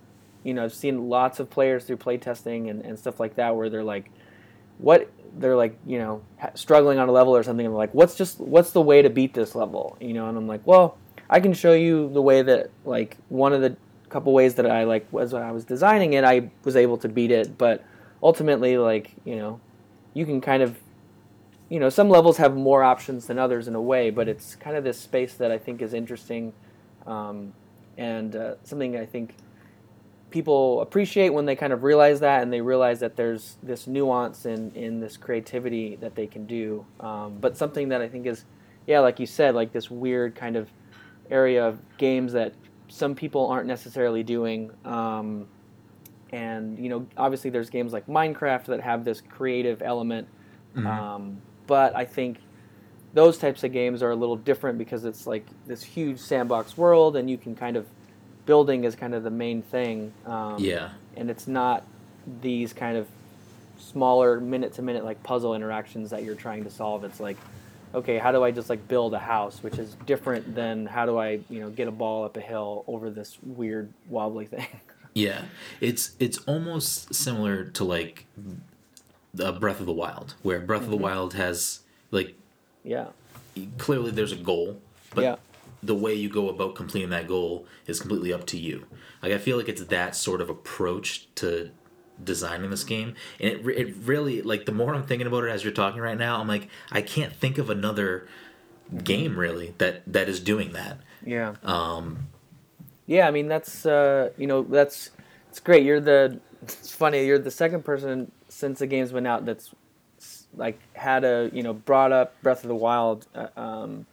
you know, I've seen lots of players through playtesting and, and stuff like that where they're like, what they're like, you know, struggling on a level or something. And they're like, what's just what's the way to beat this level? You know, and I'm like, well, I can show you the way that like one of the couple ways that I like was when I was designing it, I was able to beat it, but ultimately, like, you know, you can kind of you know, some levels have more options than others in a way, but it's kind of this space that I think is interesting, um, and uh, something I think people appreciate when they kind of realize that, and they realize that there's this nuance in in this creativity that they can do. Um, but something that I think is, yeah, like you said, like this weird kind of area of games that some people aren't necessarily doing. Um, and you know, obviously, there's games like Minecraft that have this creative element. Mhm. Um, but I think those types of games are a little different because it's like this huge sandbox world, and you can kind of building is kind of the main thing. Um, Yeah. and it's not these kind of smaller minute to minute like puzzle interactions that you're trying to solve. It's like, okay, how do I just like build a house, which is different than how do I you know get a ball up a hill over this weird wobbly *laughs* thing. Yeah, it's it's almost similar to like uh, Breath of the Wild, where Breath of the Wild has like yeah, clearly there's a goal, but Yeah. The way you go about completing that goal is completely up to you. Like I feel like it's that sort of approach to designing this game, and it it really like the more I'm thinking about it as you're talking right now, I'm like I can't think of another game really that that is doing that. yeah. Um, Yeah, I mean that's uh, you know that's it's great. You're the it's funny. You're the second person since the game's been out that's like had a you know brought up Breath of the Wild, uh, um,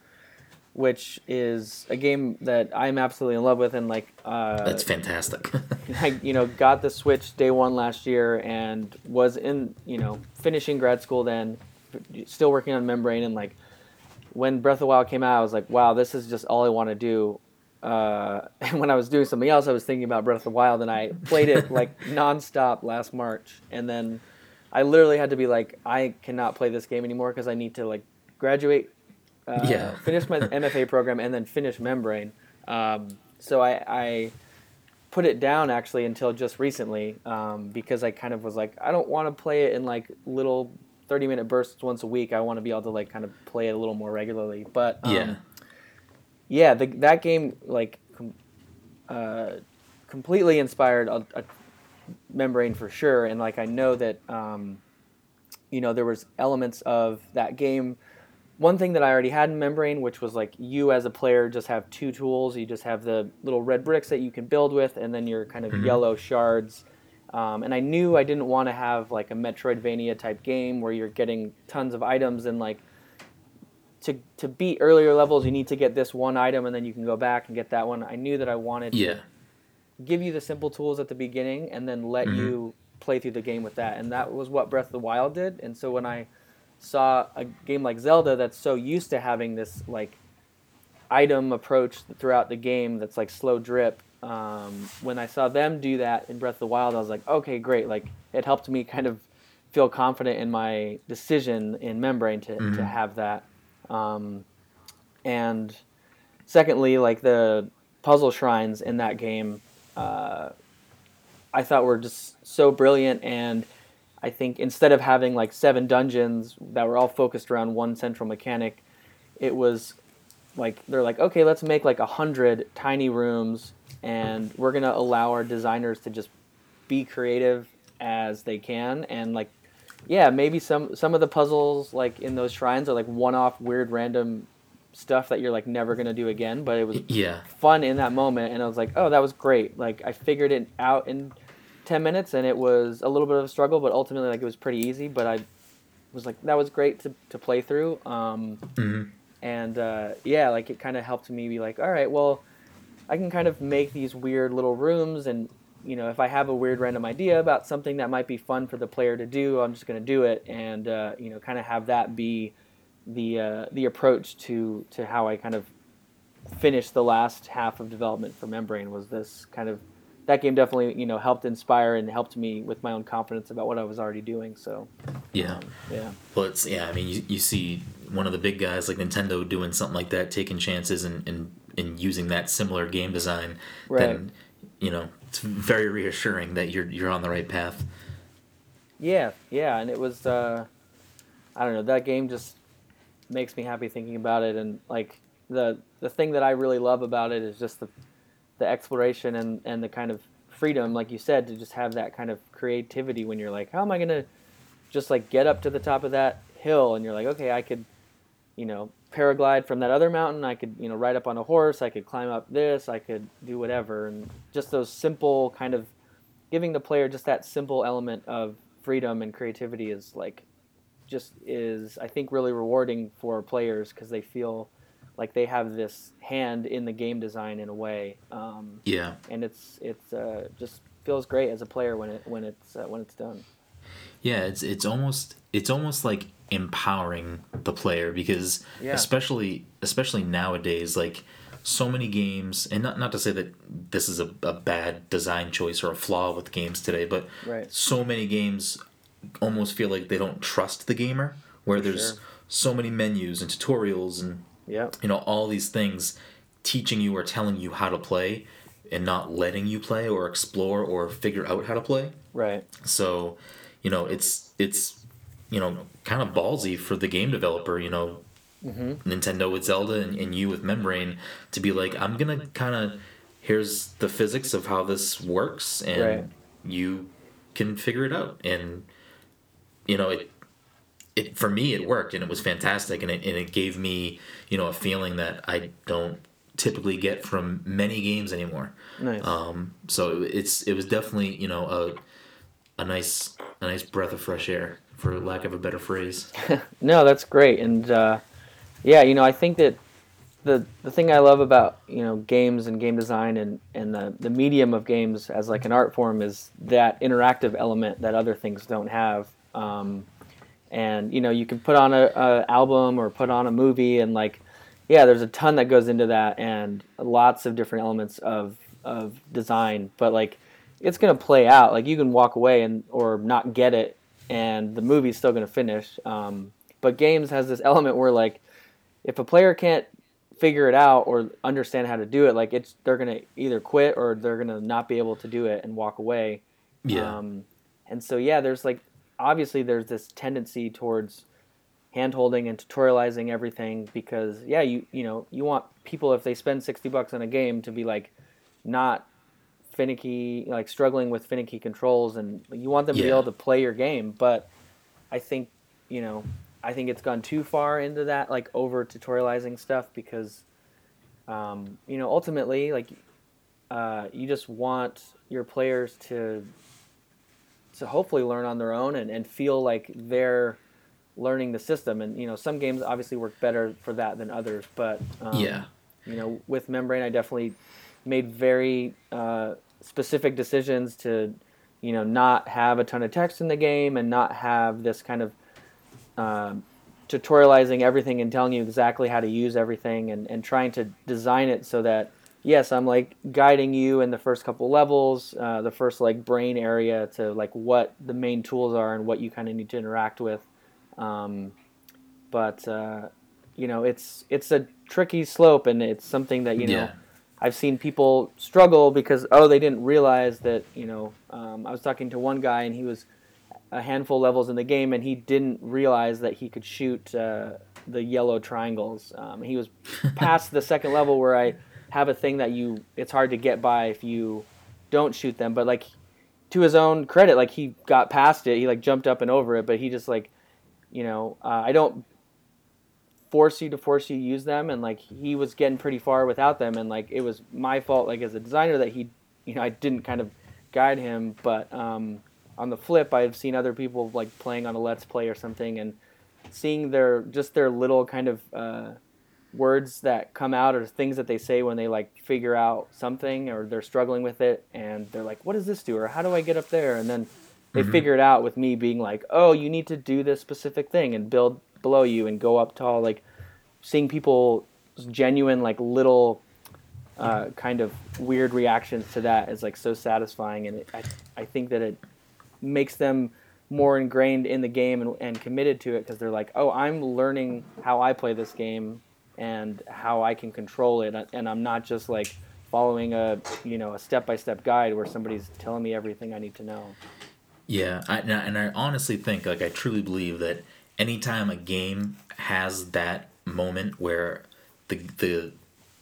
which is a game that I'm absolutely in love with, and like uh, that's fantastic. *laughs* I you know got the Switch day one last year and was in you know finishing grad school then, still working on Membrane and like when Breath of the Wild came out, I was like, wow, this is just all I want to do. Uh, *laughs* and when I was doing something else, I was thinking about Breath of the Wild, and I played it like *laughs* nonstop last March, and then I literally had to be like, I cannot play this game anymore because I need to like graduate, uh, Yeah. *laughs* finish my MFA program, and then finish Membrane. Um, so I, I put it down actually until just recently um, because I kind of was like, I don't want to play it in like little 30 minute bursts once a week. I want to be able to like kind of play it a little more regularly. But um, yeah, yeah, the, that game like com- uh, completely inspired a, a membrane for sure, and like I know that um, you know there was elements of that game. One thing that I already had in membrane, which was like you as a player just have two tools. You just have the little red bricks that you can build with, and then your kind of Mhm. yellow shards. Um, and I knew I didn't want to have like a Metroidvania type game where you're getting tons of items and like to to beat earlier levels, you need to get this one item, and then you can go back and get that one. I knew that I wanted yeah, to give you the simple tools at the beginning, and then let Mhm. you play through the game with that. And that was what Breath of the Wild did. And so when I saw a game like Zelda that's so used to having this like item approach throughout the game that's like slow drip. Um, when I saw them do that in Breath of the Wild, I was like, okay, great. Like it helped me kind of feel confident in my decision in Membrane to, to Mhm. have that. Um, and secondly, like the puzzle shrines in that game, uh, I thought were just so brilliant. And I think instead of having like seven dungeons that were all focused around one central mechanic, it was like they're like, okay, let's make like a hundred tiny rooms, and we're gonna allow our designers to just be creative as they can, and like, yeah, maybe some some of the puzzles like in those shrines are like one-off weird random stuff that you're like never gonna do again, but it was yeah, fun in that moment and I was like, "Oh, that was great." Like I figured it out in 10 minutes and it was a little bit of a struggle, but ultimately like it was pretty easy, but I was like that was great to to play through. Um hmm and uh, yeah, like it kind of helped me be like, all right, well, I can kind of make these weird little rooms, and you know, if I have a weird random idea about something that might be fun for the player to do, I'm just gonna do it, and uh, you know, kind of have that be the uh, the approach to to how I kind of finished the last half of development for Membrane was this kind of that game definitely you know helped inspire and helped me with my own confidence about what I was already doing. So yeah. um, yeah, Well, it's yeah. I mean, you, you see one of the big guys like Nintendo doing something like that, taking chances and and, and using that similar game design. Right. Then, you know, it's very reassuring that you're you're on the right path. Yeah, yeah, and it was uh I don't know, that game just makes me happy thinking about it and like the the thing that I really love about it is just the the exploration and and the kind of freedom like you said to just have that kind of creativity when you're like how am I going to just like get up to the top of that hill? And you're like okay, I could you know, paraglide from that other mountain, I could, you know, ride up on a horse, I could climb up this, I could do whatever. And just those simple kind of giving the player just that simple element of freedom and creativity is like just is I think really rewarding for players because they feel like they have this hand in the game design in a way, um, Yeah. and it's it's uh, just feels great as a player when it when it's uh, when it's done. Yeah, it's it's almost it's almost like empowering the player because Yeah. especially especially nowadays like so many games, and not not to say that this is a, a bad design choice or a flaw with games today, but Right. so many games almost feel like they don't trust the gamer. Where there's sure. so many menus and tutorials and Yep. you know all these things teaching you or telling you how to play and not letting you play or explore or figure out how to play Right. so you know it's it's you know kind of ballsy for the game developer you know mm-hmm. nintendo with zelda and, and you with membrane to be like i'm gonna kind of here's the physics of how this works and Right. you can figure it out and you know it it for me it worked and it was fantastic and it, and it gave me you know a feeling that i don't typically get from many games anymore Nice. um, so it's it was definitely you know a a nice a nice breath of fresh air for lack of a better phrase *laughs* No, that's great, and uh, yeah, you know, I think that the the thing I love about you know games and game design and and the the medium of games as like an art form is that interactive element that other things don't have. Um, and you know, you can put on a, a album or put on a movie, and like, yeah, there's a ton that goes into that, and lots of different elements of of design. But like, it's gonna play out. Like, you can walk away and or not get it, and the movie's still gonna finish. Um, but games has this element where like, if a player can't figure it out or understand how to do it, like it's they're gonna either quit or they're gonna not be able to do it and walk away. yeah Um, and so yeah, there's like obviously there's this tendency towards handholding and tutorializing everything because yeah, you you know you want people if they spend sixty bucks on a game to be like not finicky like struggling with finicky controls and you want them to be able to play your game. But i think you know i think it's gone too far into that like over tutorializing stuff because um, you know ultimately like uh, you just want your players to to hopefully learn on their own and, and feel like they're learning the system. And you know some games obviously work better for that than others but um, yeah. you know with membrane i definitely made very uh, specific decisions to you know not have a ton of text in the game and not have this kind of um, tutorializing everything and telling you exactly how to use everything and, and trying to design it so that yes i'm like guiding you in the first couple levels uh, the first like brain area to like what the main tools are and what you kind of need to interact with um, but uh, you know it's it's a tricky slope and it's something that you know yeah I've seen people struggle because oh they didn't realize that you know um, I was talking to one guy and he was a handful levels in the game and he didn't realize that he could shoot uh, the yellow triangles. Um, he was *laughs* past the second level where I have a thing that you it's hard to get by if you don't shoot them. But like to his own credit, like he got past it. He like jumped up and over it, but he just like you know uh, I don't force you to force you to use them and like he was getting pretty far without them and like it was my fault like as a designer that he you know I didn't kind of guide him but um, on the flip I've seen other people like playing on a let's play or something and seeing their just their little kind of uh, words that come out or things that they say when they like figure out something or they're struggling with it and they're like what does this do? or how do I get up there? and then they figure it out with me being like oh you need to do this specific thing and build below you and go up tall like seeing people genuine like little uh, kind of weird reactions to that is like so satisfying and it, I, I think that it makes them more ingrained in the game and, and committed to it because they're like oh i'm learning how i play this game and how i can control it and i'm not just like following a you know a step-by-step guide where somebody's telling me everything i need to know Yeah, I, and I- honestly think, like, I truly believe that anytime a game has that moment where the the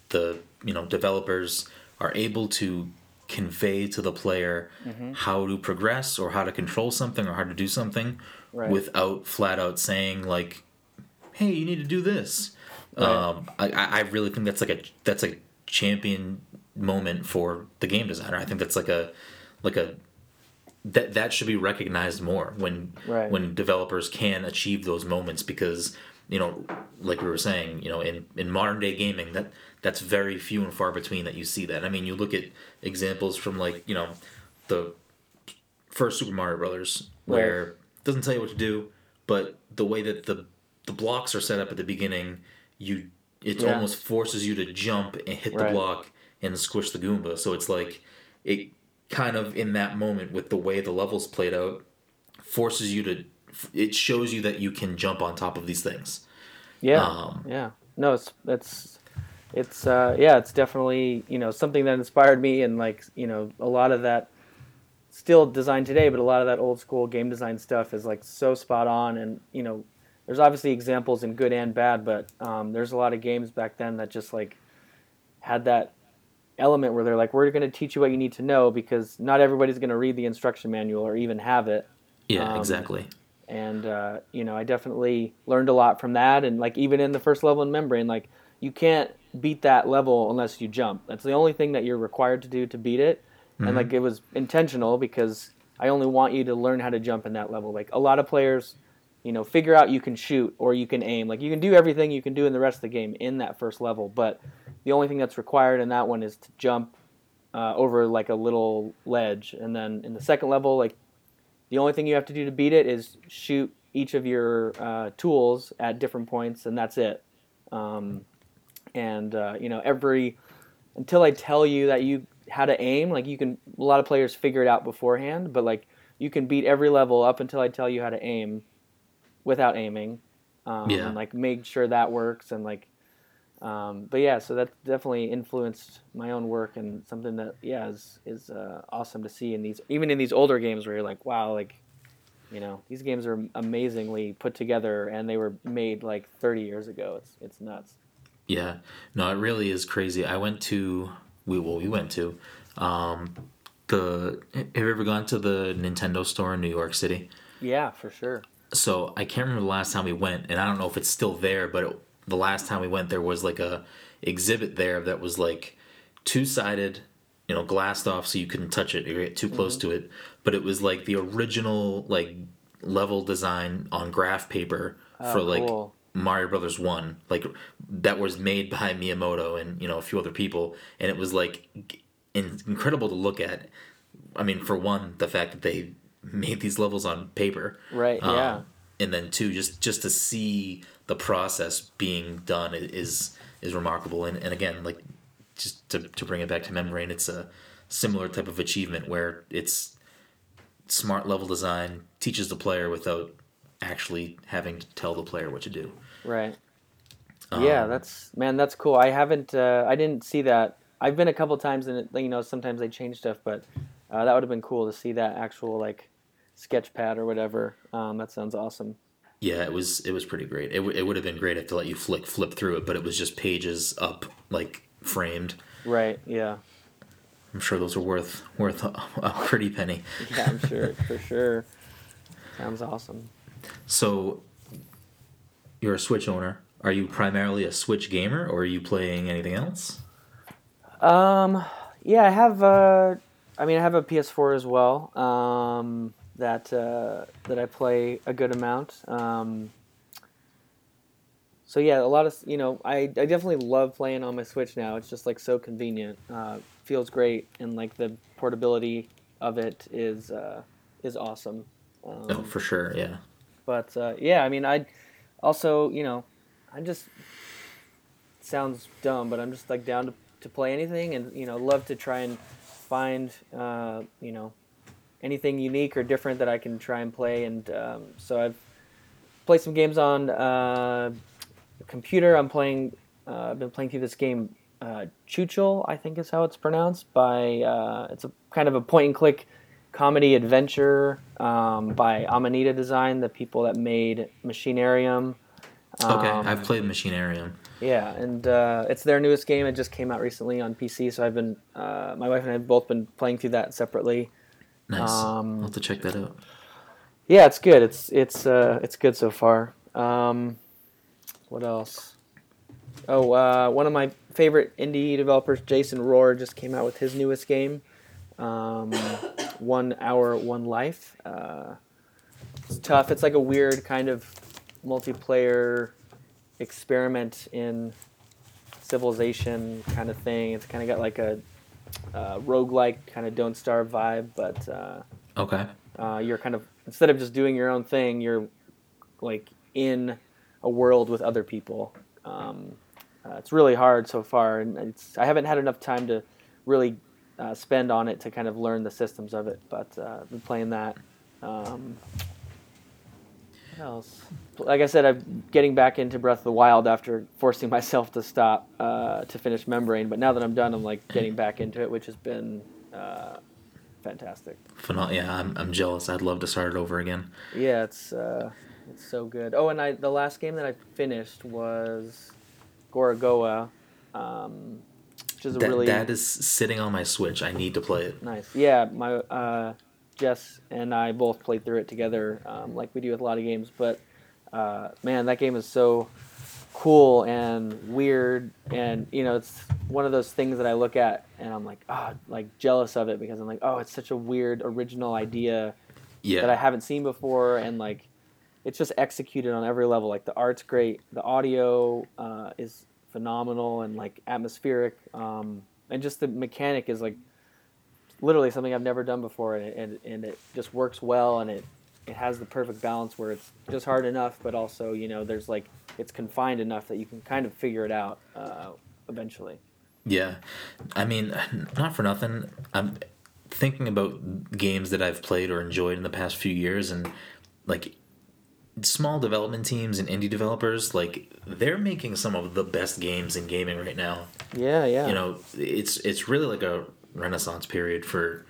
the you know developers are able to convey to the player mm-hmm. how to progress or how to control something or how to do something Right. without flat out saying like, "Hey, you need to do this." Right. Um, I, I really think that's like a that's a champion moment for the game designer. I think that's like a like a that that should be recognized more when Right. when developers can achieve those moments because you know like we were saying you know in in modern day gaming that that's very few and far between that you see that i mean you look at examples from like you know the first super mario brothers where it doesn't tell you what to do but the way that the the blocks are set up at the beginning you it Yeah. almost forces you to jump and hit the block and squish the Goomba. So it's like it kind of in that moment with the way the levels played out forces you to. It shows you that you can jump on top of these things. Yeah, Um, yeah. No, it's it's it's uh, yeah, it's definitely you know something that inspired me, and like you know a lot of that still designed today, but a lot of that old school game design stuff is like so spot on, and you know there's obviously examples in good and bad, but um, there's a lot of games back then that just like had that element where they're like, we're going to teach you what you need to know because not everybody's going to read the instruction manual or even have it. Yeah, Um, exactly. and uh, you know i definitely learned a lot from that and like even in the first level in membrane like you can't beat that level unless you jump. That's the only thing that you're required to do to beat it and like it was intentional because i only want you to learn how to jump in that level. Like a lot of players you know figure out you can shoot or you can aim like you can do everything you can do in the rest of the game in that first level but the only thing that's required in that one is to jump uh, over like a little ledge and then in the second level like the only thing you have to do to beat it is shoot each of your uh, tools at different points, and that's it. Um, and uh, you know, every until I tell you that you how to aim, like you can. A lot of players figure it out beforehand, but like you can beat every level up until I tell you how to aim without aiming. Um, Yeah. And like make sure that works, and like. Um, but yeah, so that definitely influenced my own work and something that yeah is is uh, awesome to see in these even in these older games where you're like wow like you know these games are amazingly put together and they were made like 30 years ago. It's it's nuts. Yeah, no, it really is crazy. I went to we well we went to um, the. Have you ever gone to the Nintendo store in New York City? Yeah, for sure. So I can't remember the last time we went, and I don't know if it's still there, but it, the last time we went, there was like a exhibit there that was like two sided, you know, glassed off so you couldn't touch it or get too close mm-hmm. to it. But it was like the original like level design on graph paper ah, for like cool. Mario Brothers One, like that was made by Miyamoto and you know a few other people, and it was like in- incredible to look at. I mean, for one, the fact that they made these levels on paper, Right, um, yeah. and then two, just just to see the process being done is is remarkable, and and again, like just to to bring it back to Membrane, it's a similar type of achievement where it's smart level design teaches the player without actually having to tell the player what to do. Right. yeah, Um, that's man, that's cool. I haven't, uh, I didn't see that. I've been a couple times, and it, you know, sometimes they change stuff, but uh, that would have been cool to see that actual like sketch pad or whatever. Um, that sounds awesome. Yeah, it was it was pretty great. It, w- it would have been great if to let you flick flip through it, but it was just pages up like framed. Right. Yeah. I'm sure those are worth worth a, a pretty penny. *laughs* Yeah, I'm sure for sure. Sounds awesome. So, you're a Switch owner. Are you primarily a Switch gamer, or are you playing anything else? Um, yeah, I have. Uh, I mean, I have a PS4 as well. Um, that uh, that I play a good amount. Um, so yeah, a lot of you know, I, I definitely love playing on my Switch now. It's just like so convenient. Uh, feels great, and like the portability of it is uh, is awesome. Um, Oh, for sure. Yeah. but uh, yeah, I mean, I also, you know, I just sounds dumb, but I'm just like down to, to play anything, and you know, love to try and find, uh, you know, anything unique or different that I can try and play. And um, so I've played some games on uh, the computer. I'm playing. Uh, I've been playing through this game, uh, Chuchel, I think is how it's pronounced. By uh, it's a kind of a point and click comedy adventure um, by Amanita Design, the people that made Machinarium. Okay, Um, I've played Machinarium. yeah, and uh, it's their newest game. It just came out recently on PC, so I've been, uh, my wife and I have both been playing through that separately. Nice. um, I'll have to check that out. Yeah, it's good. It's it's uh, it's good so far. Um, what else? Oh, uh, one of my favorite indie developers, Jason Rohrer, just came out with his newest game, um, *coughs* One Hour, One Life. Uh, it's tough. It's like a weird kind of multiplayer experiment in civilization kind of thing. It's kind of got like a uh, roguelike kind of Don't Starve vibe, but. Uh, Okay. uh, you're kind of instead of just doing your own thing, you're like in a world with other people. Um, uh, it's really hard so far, and it's I haven't had enough time to really uh, spend on it to kind of learn the systems of it. But uh, I've been playing that. Um, else? Like I said, I'm getting back into Breath of the Wild after forcing *laughs* myself to stop uh, to finish Membrane. But now that I'm done, I'm like getting back into it, which has been uh, fantastic. Phenom- yeah, I'm, I'm jealous. I'd love to start it over again. Yeah, it's uh, it's so good. Oh, and I the last game that I finished was Gorogoa, um, which is a That, really that is sitting on my Switch. I need to play it. nice. Yeah, my uh, Jess and I both played through it together, um, like we do with a lot of games. But uh, man, that game is so cool and weird, and you know, it's one of those things that I look at and I'm like, ah, like jealous of it because I'm like, oh, it's such a weird original idea Yeah. that I haven't seen before, and like it's just executed on every level. Like the art's great, the audio uh, is phenomenal and like atmospheric, um, and just the mechanic is like literally something I've never done before, and it, and, and it just works well, and it it has the perfect balance where it's just hard enough, but also you know there's like it's confined enough that you can kind of figure it out uh, eventually. Yeah, I mean, not for nothing. I'm thinking about games that I've played or enjoyed in the past few years, and like small development teams and indie developers, like they're making some of the best games in gaming right now. Yeah, yeah. You know, it's it's really like a renaissance period for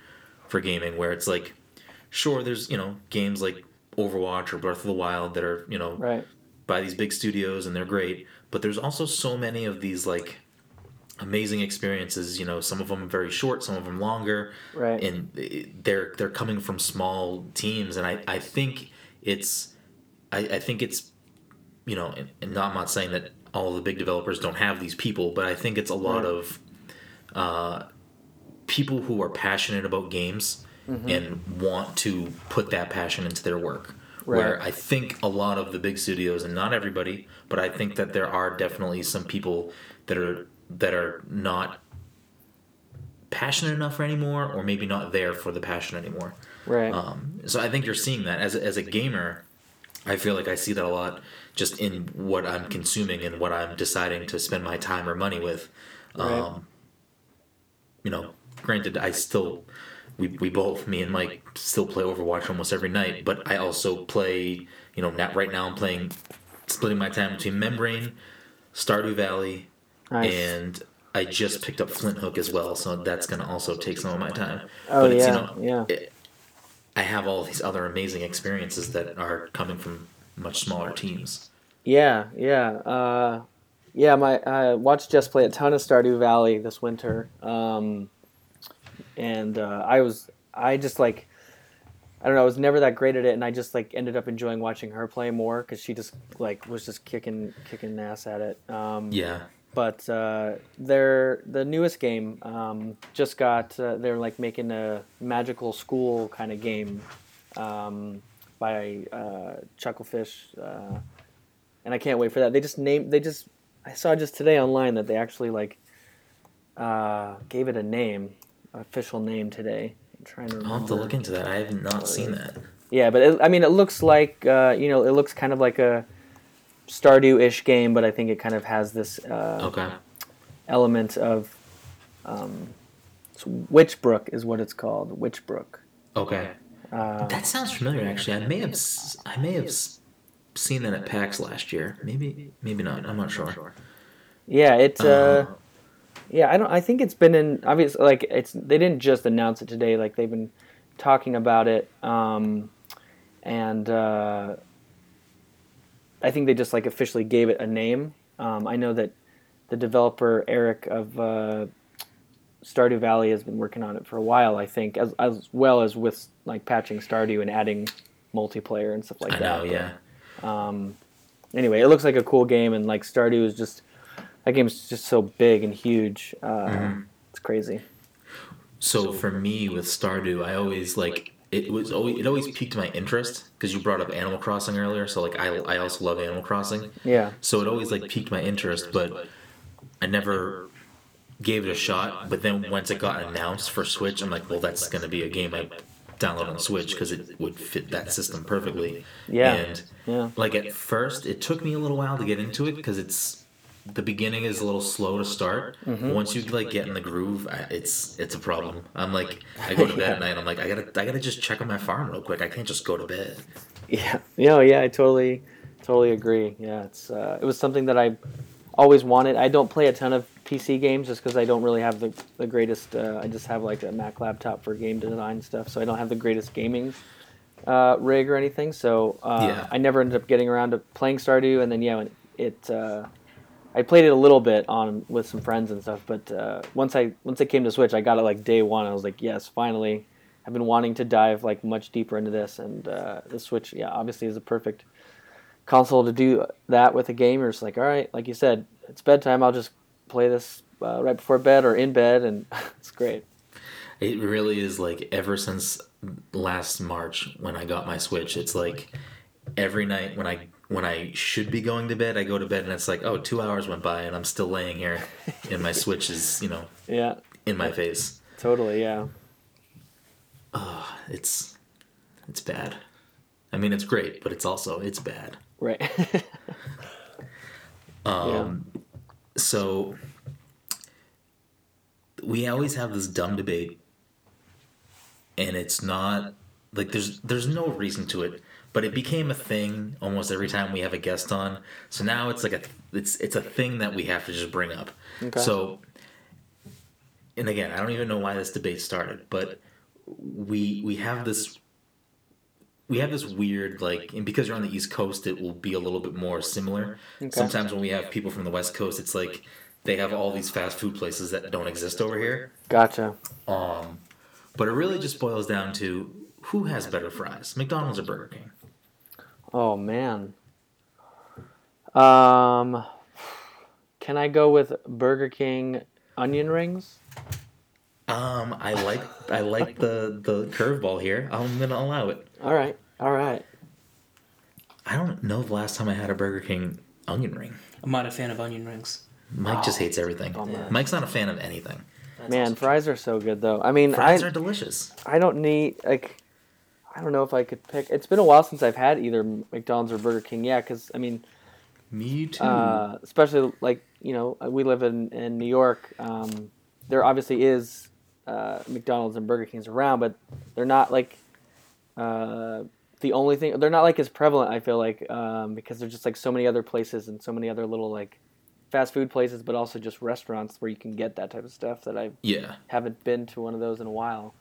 for gaming, where it's like, sure, there's you know games like Overwatch or Breath of the Wild that are you know right. by these big studios and they're great but there's also so many of these like amazing experiences you know some of them very short some of them longer Right. and they're they're coming from small teams and i i think it's i i think it's you know and, and not, i'm not saying that all the big developers don't have these people but i think it's a lot Right. of uh people who are passionate about games Mm-hmm. and want to put that passion into their work where I think a lot of the big studios, and not everybody, but I think that there are definitely some people that are that are not passionate enough anymore, or maybe not there for the passion anymore. Right. Um, so I think you're seeing that as a, as a gamer. I feel like I see that a lot just in what I'm consuming and what I'm deciding to spend my time or money with. Um, Right. You know, granted, I still we, we both me and Mike still play Overwatch almost every night, but I also play. You know, now, right now I'm playing, splitting my time between Membrane, Stardew Valley, nice. and I just picked up Flinthook as well, so that's gonna also take some of my time. Oh, but it's, yeah, you know, yeah. it- I have all these other amazing experiences that are coming from much smaller teams. Yeah, yeah, uh, yeah. My I watched Jess play a ton of Stardew Valley this winter, um, and uh, I was I just like I don't know. I was never that great at it, and I just like ended up enjoying watching her play more because she just like was just kicking kicking ass at it. Um, Yeah, but uh, their the newest game um, just got uh, they're like making a magical school kind of game um, by uh, Chucklefish, uh, and I can't wait for that. They just named they just I saw just today online that they actually like uh, gave it a name, official name today. I'm trying to remember. I'll have to look into that. I have not seen that. Yeah, but it, I mean, it looks like uh, you know, it looks kind of like a Stardew-ish game, but I think it kind of has this uh, Okay. element of um, it's Witchbrook is what it's called. Witchbrook. Okay. Uh, That sounds familiar. Actually, I may have I may have seen that at PAX last year. Maybe maybe not. I'm not sure. yeah, it's uh, Uh, yeah. I don't. I think it's been in obviously like it's they didn't just announce it today. Like they've been talking about it, um, and uh, I think they just like officially gave it a name. Um, I know that the developer Eric of uh, Stardew Valley has been working on it for a while. I think as as well as with like patching Stardew and adding multiplayer and stuff like I that. know. Yeah. Um, anyway, it looks like a cool game, and like Stardew is just that game's just so big and huge. Uh, Mm-hmm. It's crazy. So for me with Stardew, I always like it was always it always piqued my interest because you brought up Animal Crossing earlier. So like I I also love Animal Crossing. Yeah, So it always like piqued my interest, but I never gave it a shot. But then once it got announced for Switch, I'm like, well, that's gonna be a game I download on Switch because it would fit that system perfectly. Yeah. And yeah, like at first, it took me a little while to get into it because it's the beginning is a little slow to start. Mm-hmm. Once you like get in the groove, I, it's it's a problem. I'm like, I go to bed at *laughs* night. I'm like, I gotta I gotta just check on my farm real quick. I can't just go to bed. Yeah, know, yeah, I totally, totally agree. Yeah, it's uh, it was something that I always wanted. I don't play a ton of PC games just because I don't really have the the greatest. Uh, I just have like a Mac laptop for game design stuff, so I don't have the greatest gaming uh, rig or anything. So uh, Yeah. I never ended up getting around to playing Stardew, and then yeah, when it. Uh, I played it a little bit on with some friends and stuff, but uh, once I once it came to Switch, I got it like day one. I was like, yes, finally. I've been wanting to dive like much deeper into this, and uh, the Switch, yeah, obviously is a perfect console to do that with a game. You're just like, all right, like you said, it's bedtime. I'll just play this uh, right before bed or in bed, and *laughs* it's great. It really is like ever since last March when I got my Switch. It's like every night when I when I should be going to bed, I go to bed and it's like, oh, two hours went by and I'm still laying here, *laughs* and my Switch is you know Yeah, in my face. totally. Yeah, Oh, It's it's bad. I mean, it's great, but it's also it's bad. right. *laughs* Um, So we always have this dumb debate, and it's not like there's there's no reason to it, but it became a thing almost every time we have a guest on. So now it's like a it's it's a thing that we have to just bring up. Okay. So, and again, I don't even know why this debate started, but we we have this we have this weird like and because you're on the east coast it will be a little bit more similar Okay. sometimes when we have people from the west coast it's like they have all these fast food places that don't exist over here gotcha. um but it really just boils down to who has better fries mcdonald's or burger king Oh man. Um, can I go with Burger King onion rings? um i like i like the the curveball here i'm gonna allow it All right, all right. i don't know the last time i had a burger king onion ring I'm not a fan of onion rings. mike just hates everything Bummer. mike's not a fan of anything Man, fries are so good though. I mean, fries I are delicious I don't need like I don't know if I could pick. It's been a while since I've had either McDonald's or Burger King. Yeah, because I mean, me too uh, especially like you know we live in in New York. Um, there obviously is uh, McDonald's and Burger Kings around, but they're not like uh, the only thing. They're not like as prevalent. I feel like um, because there's just like so many other places and so many other little like fast food places, but also just restaurants where you can get that type of stuff that I yeah haven't been to one of those in a while.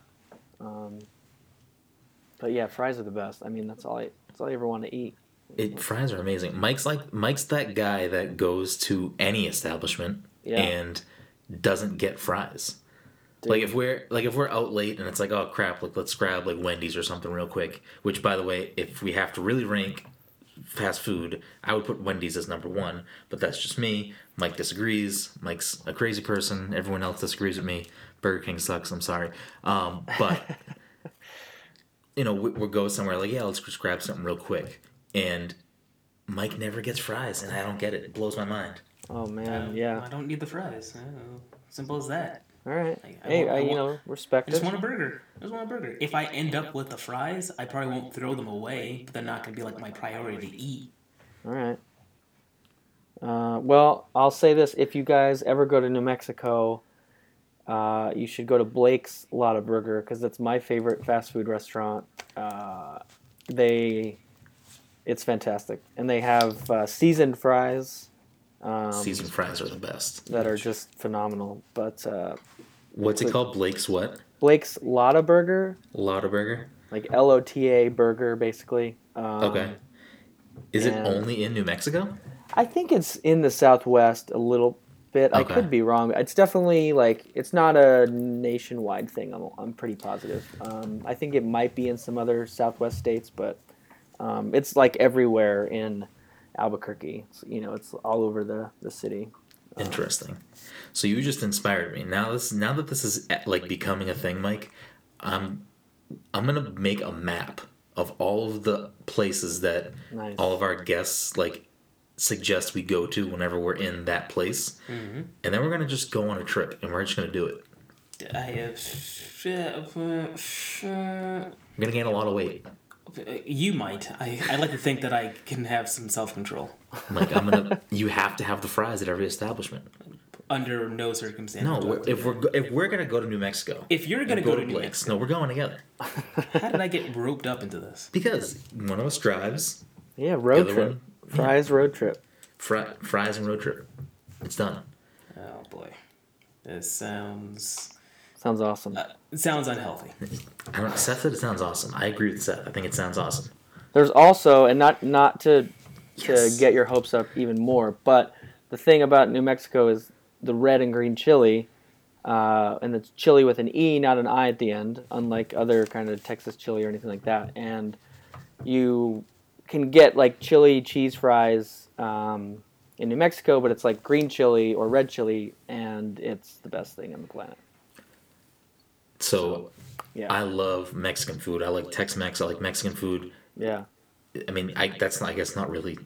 Um, but yeah, fries are the best. I mean, that's all I that's all I ever want to eat. It fries are amazing. Mike's like Mike's that guy that goes to any establishment Yeah. and doesn't get fries. Like if we're like if we're out late and it's like oh crap like let's grab like Wendy's or something real quick. Which by the way, if we have to really rank fast food, I would put Wendy's as number one. But that's just me. Mike disagrees. Mike's a crazy person. Everyone else disagrees with me. Burger King sucks. I'm sorry. Um, but *laughs* you know we, we'll go somewhere like yeah let's just grab something real quick and Mike never gets fries and I don't get it. It blows my mind. Oh man, Uh, yeah. I don't need the fries. Simple as that. All right. I- I Hey, want- I, I you want- know, respect I just it. want a burger. I just want a burger. If I end up with the fries, I probably won't throw them away, but they're not gonna be like my priority to eat. All right. Uh, well, I'll say this: if you guys ever go to New Mexico, uh, you should go to Blake's Lotta Burger because that's my favorite fast food restaurant. Uh, they, it's fantastic, and they have uh, seasoned fries. Um, Seasoned fries are the best. that are just phenomenal. But uh, What's it called? Blake's what? Blake's Lotta Burger, Lotta Burger. like L O T A burger, basically. Um, Okay. Is it only in New Mexico? I think it's in the Southwest a little bit. I could be wrong. It's definitely like it's not a nationwide thing. I'm, I'm pretty positive. Um, I think it might be in some other Southwest states, but um, it's like everywhere in Albuquerque. It's, you know, it's all over the the city. Interesting. So you just inspired me. Now this now that this is eh, like becoming a thing, Mike, I'm I'm gonna make a map of all of the places that Nice. all of our guests like suggest we go to whenever we're in that place, Mm-hmm. and then we're gonna just go on a trip and we're just gonna do it. I have. We're gonna gain a lot of weight. You might. I, I like to think that I can have some self control. Like I'm gonna, *laughs* you have to have the fries at every establishment. Under no circumstance. No, do we're- if we're if we're gonna go to New Mexico, If you're gonna and go to to New Blake's, Mexico, no, we're going together how did I get roped up into this? because one of us drives, Yeah, road trip. one- Fries road trip. fri- fries and road trip. It's done. Oh boy, this sounds Sounds awesome. uh, it sounds unhealthy. I don't. Seth said it sounds awesome. I agree with Seth. I think it sounds awesome. There's also, and not not to to get your hopes up even more, but the thing about New Mexico is the red and green chile, uh, and it's chile with an E, not an I at the end, unlike other kind of Texas chili or anything like that. And you can get like chili cheese fries um, in New Mexico, but it's like green chili or red chili, and it's the best thing on the planet. So Yeah, I love Mexican food. I like Tex-Mex. I like Mexican food. yeah, I mean, I that's not, I guess not really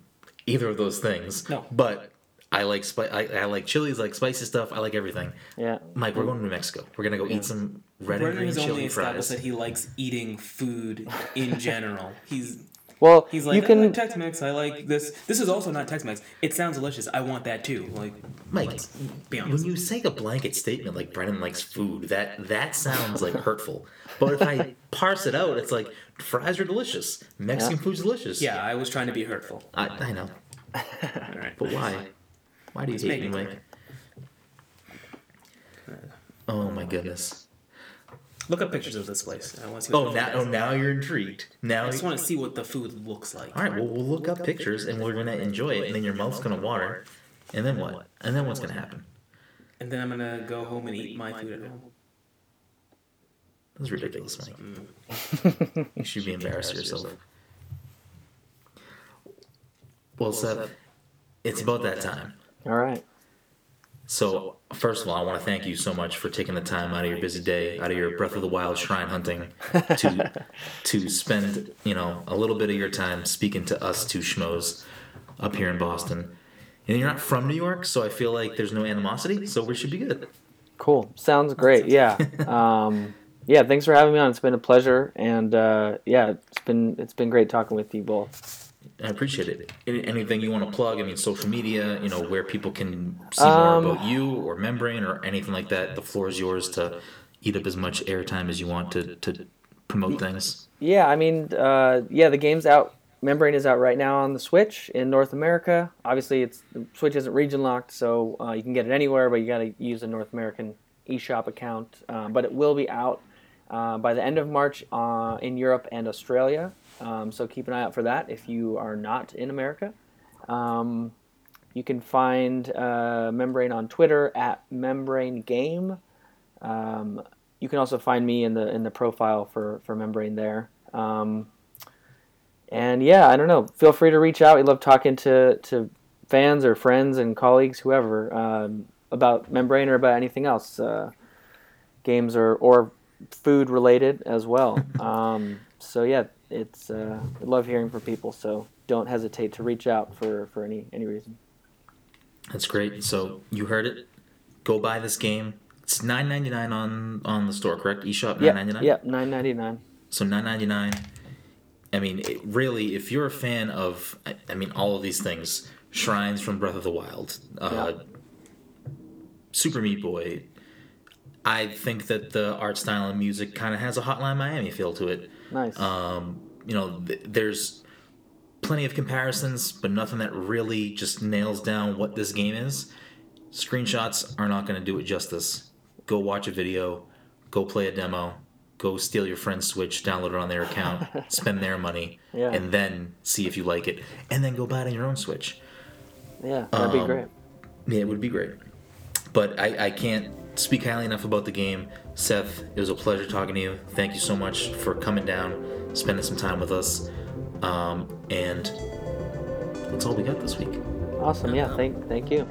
either of those things. No. But I like spi- I, I like chilies, I like spicy stuff. I like everything. yeah. Mike, we're going to New Mexico. We're gonna go eat some red and green has only chili established fries. that he likes eating food in *laughs* general. He's Well, he's like you I can. like Tex-Mex. I like this. This is also not Tex-Mex. It sounds delicious. I want that too. Like Mike, be when you say a blanket statement like Brennan likes food, that that sounds like hurtful. But if I *laughs* parse it out, it's like fries are delicious. Mexican Yeah. food's delicious. yeah, I was trying to be hurtful. I, I know. All right. But why? Why do you Let's hate me, Mike? Oh my goodness. Look up pictures of this place. I want to see. Oh, what Oh now, oh now you're intrigued. Now, I just want to see what the food looks like. all right. Well, we'll look up pictures and we're gonna enjoy it, and then your mouth's gonna water, and then what? And then what's gonna happen? And then I'm gonna go home and eat my food at home. That's ridiculous, Mike. Mm. *laughs* you should be embarrassed yourself. Well, Seth, it's about that time. All right. So, first of all, I want to thank you so much for taking the time out of your busy day, out of your Breath of the Wild shrine hunting, to *laughs* to spend you know a little bit of your time speaking to us two schmoes up here in Boston. And you're not from New York, so I feel like there's no animosity, so we should be good. Cool. Sounds great. Yeah. *laughs* Um, yeah. Thanks for having me on. It's been a pleasure, and uh, yeah, it's been it's been great talking with you both. I appreciate it. Any- Anything you want to plug? I mean, social media, you know, where people can see Um, more about you or Membrane or anything like that. The floor is yours to eat up as much airtime as you want to, to promote things. Yeah. I mean, uh, yeah, the game's out. Membrane is out right now on the Switch in North America. Obviously, it's the Switch isn't region locked, so uh, you can get it anywhere, but you got to use a North American eShop account. Um, but it will be out uh, by the end of March uh, in Europe and Australia. Um, so keep an eye out for that if you are not in America. Um, you can find uh, Membrane on Twitter at Membrane Game. Um, you can also find me in the in the profile for for Membrane there. Um, and yeah, I don't know. Feel free to reach out. We love talking to to fans or friends and colleagues, whoever, um, about Membrane or about anything else, uh, games or or food related as well. *laughs* um, so yeah, it's uh, I love hearing from people. So don't hesitate to reach out for for any any reason. That's great. So you heard it. Go buy this game. It's nine ninety nine on on the store, correct? eShop nine Yeah, ninety nine. yeah, nine ninety nine. So nine ninety nine. I mean, it, really, if you're a fan of, I, I mean, all of these things, shrines from Breath of the Wild, uh, Super Meat Boy. I think that the art style and music kind of has a Hotline Miami feel to it. Nice. Um, you know, th- there's plenty of comparisons, but nothing that really just nails down what this game is. Screenshots are not going to do it justice. Go watch a video, go play a demo, go steal your friend's Switch, download it on their account, *laughs* spend their money, Yeah. and then see if you like it, and then go buy it on your own Switch. yeah, that'd be um, great. Yeah, it would be great. But I, I can't speak highly enough about the game. Seth, it was a pleasure talking to you. Thank you so much for coming down, spending some time with us. Um, and that's all we got this week. Awesome. Yeah. Thank thank you.